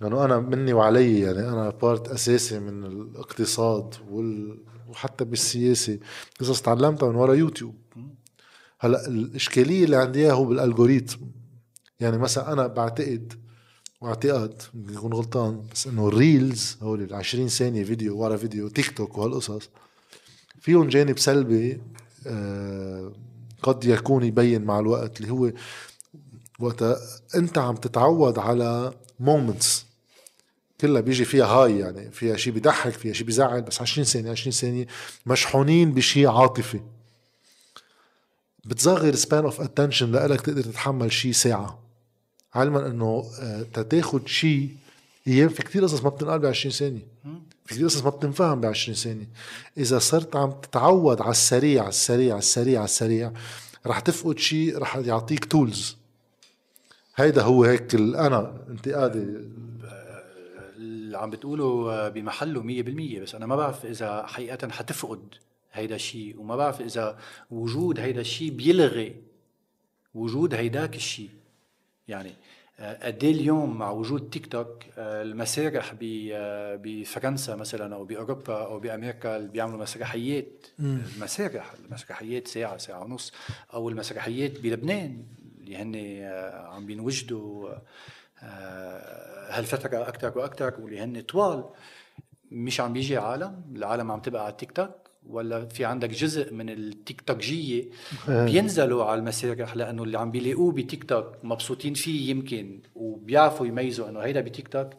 لأنه أنا مني وعلي يعني أنا part أساسي من الاقتصاد وال... وحتى بالسياسة. قصص تعلمتها من ورا يوتيوب. هلأ الإشكالية اللي عندي هو بال algorithm يعني مثلا أنا بعتقد واعتقاد يمكن يكون غلطان بس إنه ال reels هول ال 20 ثانية فيديو ورا فيديو تيك توك وهالقصص فيهم جانب سلبي قد يكون يبين مع الوقت اللي هو وقت أنت عم تتعود على moments كلها بيجي فيها هاي يعني فيها شيء بيضحك فيها شيء بيزعل بس 20 ثانية 20 ثانية مشحونين بشيء عاطفي. بتصغر span of attention لك تقدر تتحمل شيء ساعة. علما إنه آه، تاخذ شيء أيام في كثير قصص ما بتنقال ب 20 ثانية في قصص ما بتنفهم ب 20 ثانية. إذا صرت عم تتعود على السريع على السريع على السريع على السريع رح تفقد شيء رح يعطيك tools هيدا هو هيك أنا انتقادي. اللي عم بتقوله بمحله مية بالمية بس أنا ما بعرف إذا حقيقة حتفقد هيدا الشيء وما بعرف إذا وجود هيدا الشيء بيلغي وجود هيداك الشيء. يعني قد إيه اليوم مع وجود تيك توك المسارح بفرنسا مثلا أو بأوروبا أو بأمريكا اللي بيعملوا مسرحيات. المسارح المسرحيات ساعة ساعة ونص. أو المسرحيات بلبنان اللي هن عم بينوجدوا هالفترة أكثر وأكثر واللي هن طوال. مش عم بيجي عالم العالم عم تبقى على التيك توك ولا في عندك جزء من التيك توكجيه بينزلوا على المسارح لأنه اللي عم بيلاقوه بتيك توك مبسوطين فيه يمكن وبيعرفوا يميزوا إنه هيدا بتيك توك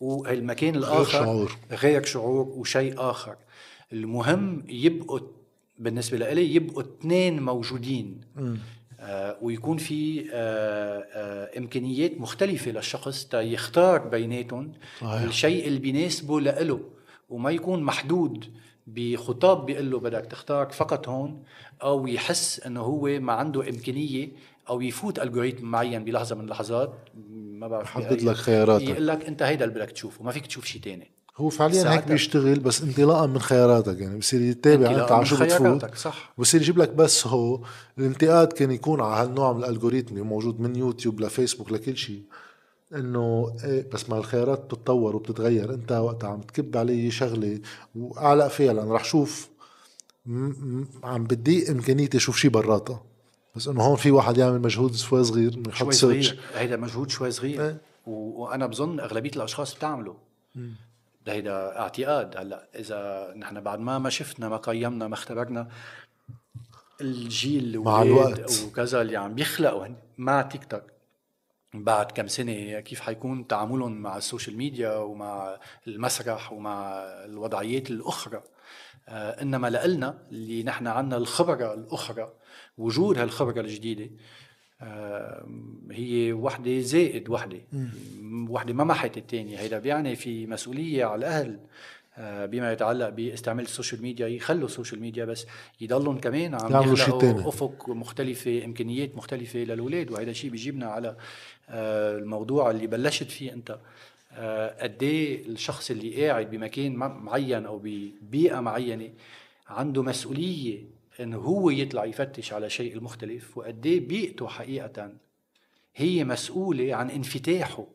والمكان الآخر غير شعور. غير شعور وشيء آخر. المهم يبقوا بالنسبة لي يبقوا اثنين موجودين. آه ويكون في آه آه إمكانيات مختلفة للشخص تا يختار بيناتهم الشيء اللي بيناسبه لإله وما يكون محدود. بخطاب بيقول له بدك تختار فقط هون أو يحس إنه هو ما عنده إمكانية أو يفوت الجوريثم معين بلحظة من اللحظات ما بعرف يحدد لك خياراتك. يقول لك أنت هيدا اللي بدك تشوفه ما فيك تشوف شيء ثاني هو فعليا هيك بيشتغل بس انطلاقا من خياراتك يعني بصير يتابع انت على شو بتفوت صح. بصير يجيب لك بس هو الانتقاد كان يكون على هالنوع من الالجوريثم اللي موجود من يوتيوب لفيسبوك لكل شيء. إنه إيه بس ما الخيارات بتتطور وبتتغير. أنت وقت عم تكب علي شغلة وأعلق فيها لأنه رح شوف عم بدي إمكانيتي أشوف شيء براتها بس إنه هون في واحد يعمل مجهود شوي صغير يحط شوي صغير. هيدا مجهود شوي صغير. إيه؟ وأنا بظن أغلبية الأشخاص بتعمله. هيدا اعتقاد. هلأ إذا نحن بعد ما ما شفنا ما قيمنا ما اختبرنا الجيل مع الوقت. وكذا اللي عم بيخلقوا مع تيك توك بعد كم سنة كيف حيكون تعاملهم مع ال social media ومع المسرح ومع الوضعيات الأخرى؟ آه إنما لإلنا اللي نحن عنا الخبرة الأخرى وجود هالخبرة الجديدة آه هي وحدة زائد وحدة. وحدة ما محت الثانية هيدا بيعني في مسؤولية على الأهل آه، بما يتعلق باستعمال ال social media يخلوا ال social media بس يضلهم كمان عم يخلقوا أفق مختلفة إمكانيات مختلفة للأولاد. وهذا الشيء بيجيبنا على الموضوع اللي بلشت فيه أنت. آه، قد إيه الشخص اللي قاعد بمكان معين أو ببيئة معينة عنده مسؤولية انه هو يطلع يفتش على شيء المختلف وقد إيه بيئته حقيقة هي مسؤولة عن انفتاحه.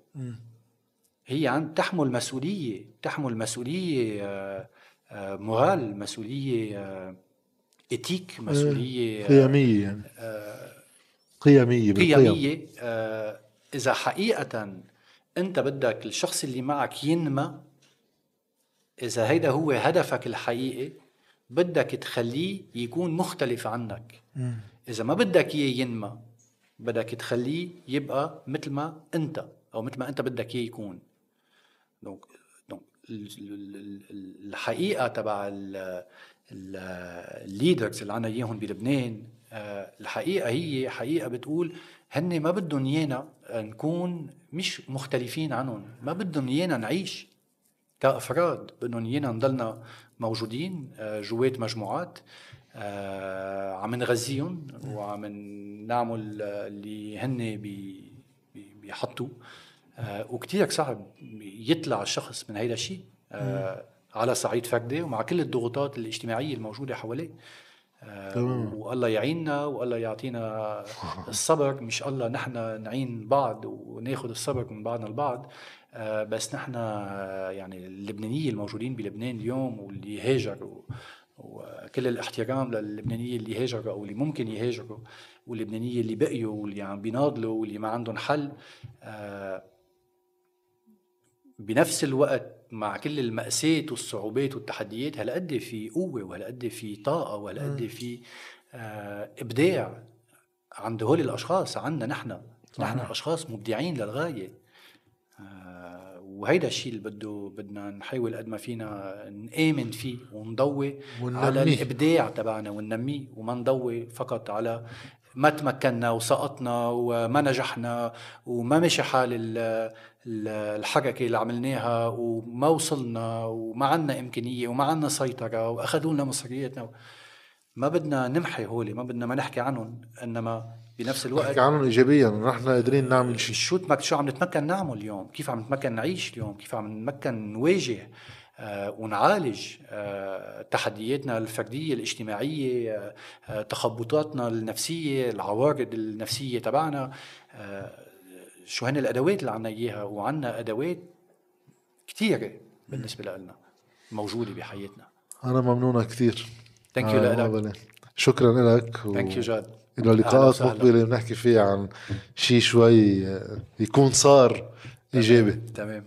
هي عن تحمل مسؤولية تحمل مسؤولية آه، مورال مسؤولية اتيك مسؤولية قيمية يعني. قيمية قيمية إذا حقيقة أنت بدك الشخص اللي معك ينمى إذا هيدا هو هدفك الحقيقي بدك تخليه يكون مختلف عنك. إذا ما بدك إياه ينمى بدك تخليه يبقى مثل ما أنت أو مثل ما أنت بدك إياه يكون. دونك دونك الحقيقة تبع الليدرز اللي عنا إياهم بلبنان آه، الحقيقة هي حقيقة بتقول هن ما بدهم إيانا نكون مش مختلفين عنهم. ما بدهم إيانا نعيش كأفراد. بدهم إيانا نضلنا موجودين آه، جوات مجموعات آه، عم نغذيهم وعم نعمل اللي هن بيحطوا. وكتير صعب يطلع الشخص من هيدا الشيء على صعيد فردي ومع كل الضغوطات الاجتماعية الموجودة حواليه. والله يعيننا والله يعطينا الصبر. مش الله نحن نعين بعض وناخذ الصبر من بعضنا البعض. آه، بس نحن يعني اللبنانيه الموجودين بلبنان اليوم واللي هاجروا وكل الاحترام للبنانيه اللي هاجروا أو اللي ممكن يهاجروا واللبنانيه اللي بقيوا واللي عم بيناضلوا واللي ما عندهم حل. آه، بنفس الوقت مع كل المأساة والصعوبات والتحديات هالقد في قوة وهالقد في طاقة وهالقد في آه إبداع عند هول الأشخاص عندنا نحن. نحن أشخاص مبدعين للغاية. آه وهيدا الشيء اللي بده بدنا نحاول قد ما فينا نآمن فيه ونضوي على الإبداع تبعنا وننميه وما نضوي فقط على ما تمكنا وسقطنا وما نجحنا وما مشي حال الحركة اللي عملناها وما وصلنا وما عنا إمكانية وما عنا سيطرة وأخذوا لنا مصرياتنا ما بدنا نمحي هولي ما بدنا ما نحكي عنهم إنما بنفس الوقت نحكي عنهم إيجابيا نحن قادرين نعمل شيء. شو شو عم نتمكن نعمل اليوم؟ كيف عم نتمكن نعيش اليوم؟ كيف عم نتمكن نواجه؟ ونعالج آه، تحدياتنا الفردية الاجتماعية آه، تخبطاتنا النفسية العوارض النفسية تبعنا. شو هن الأدوات اللي عنا إياها؟ وعنا أدوات كثيرة بالنسبة لنا موجودة بحياتنا. أنا ممنونة كثير thank you لك شكرا لك thank you جاد. إلى لقاءات مقبلة بنحكي فيها عن شيء شوي يكون صار إيجابي. تمام.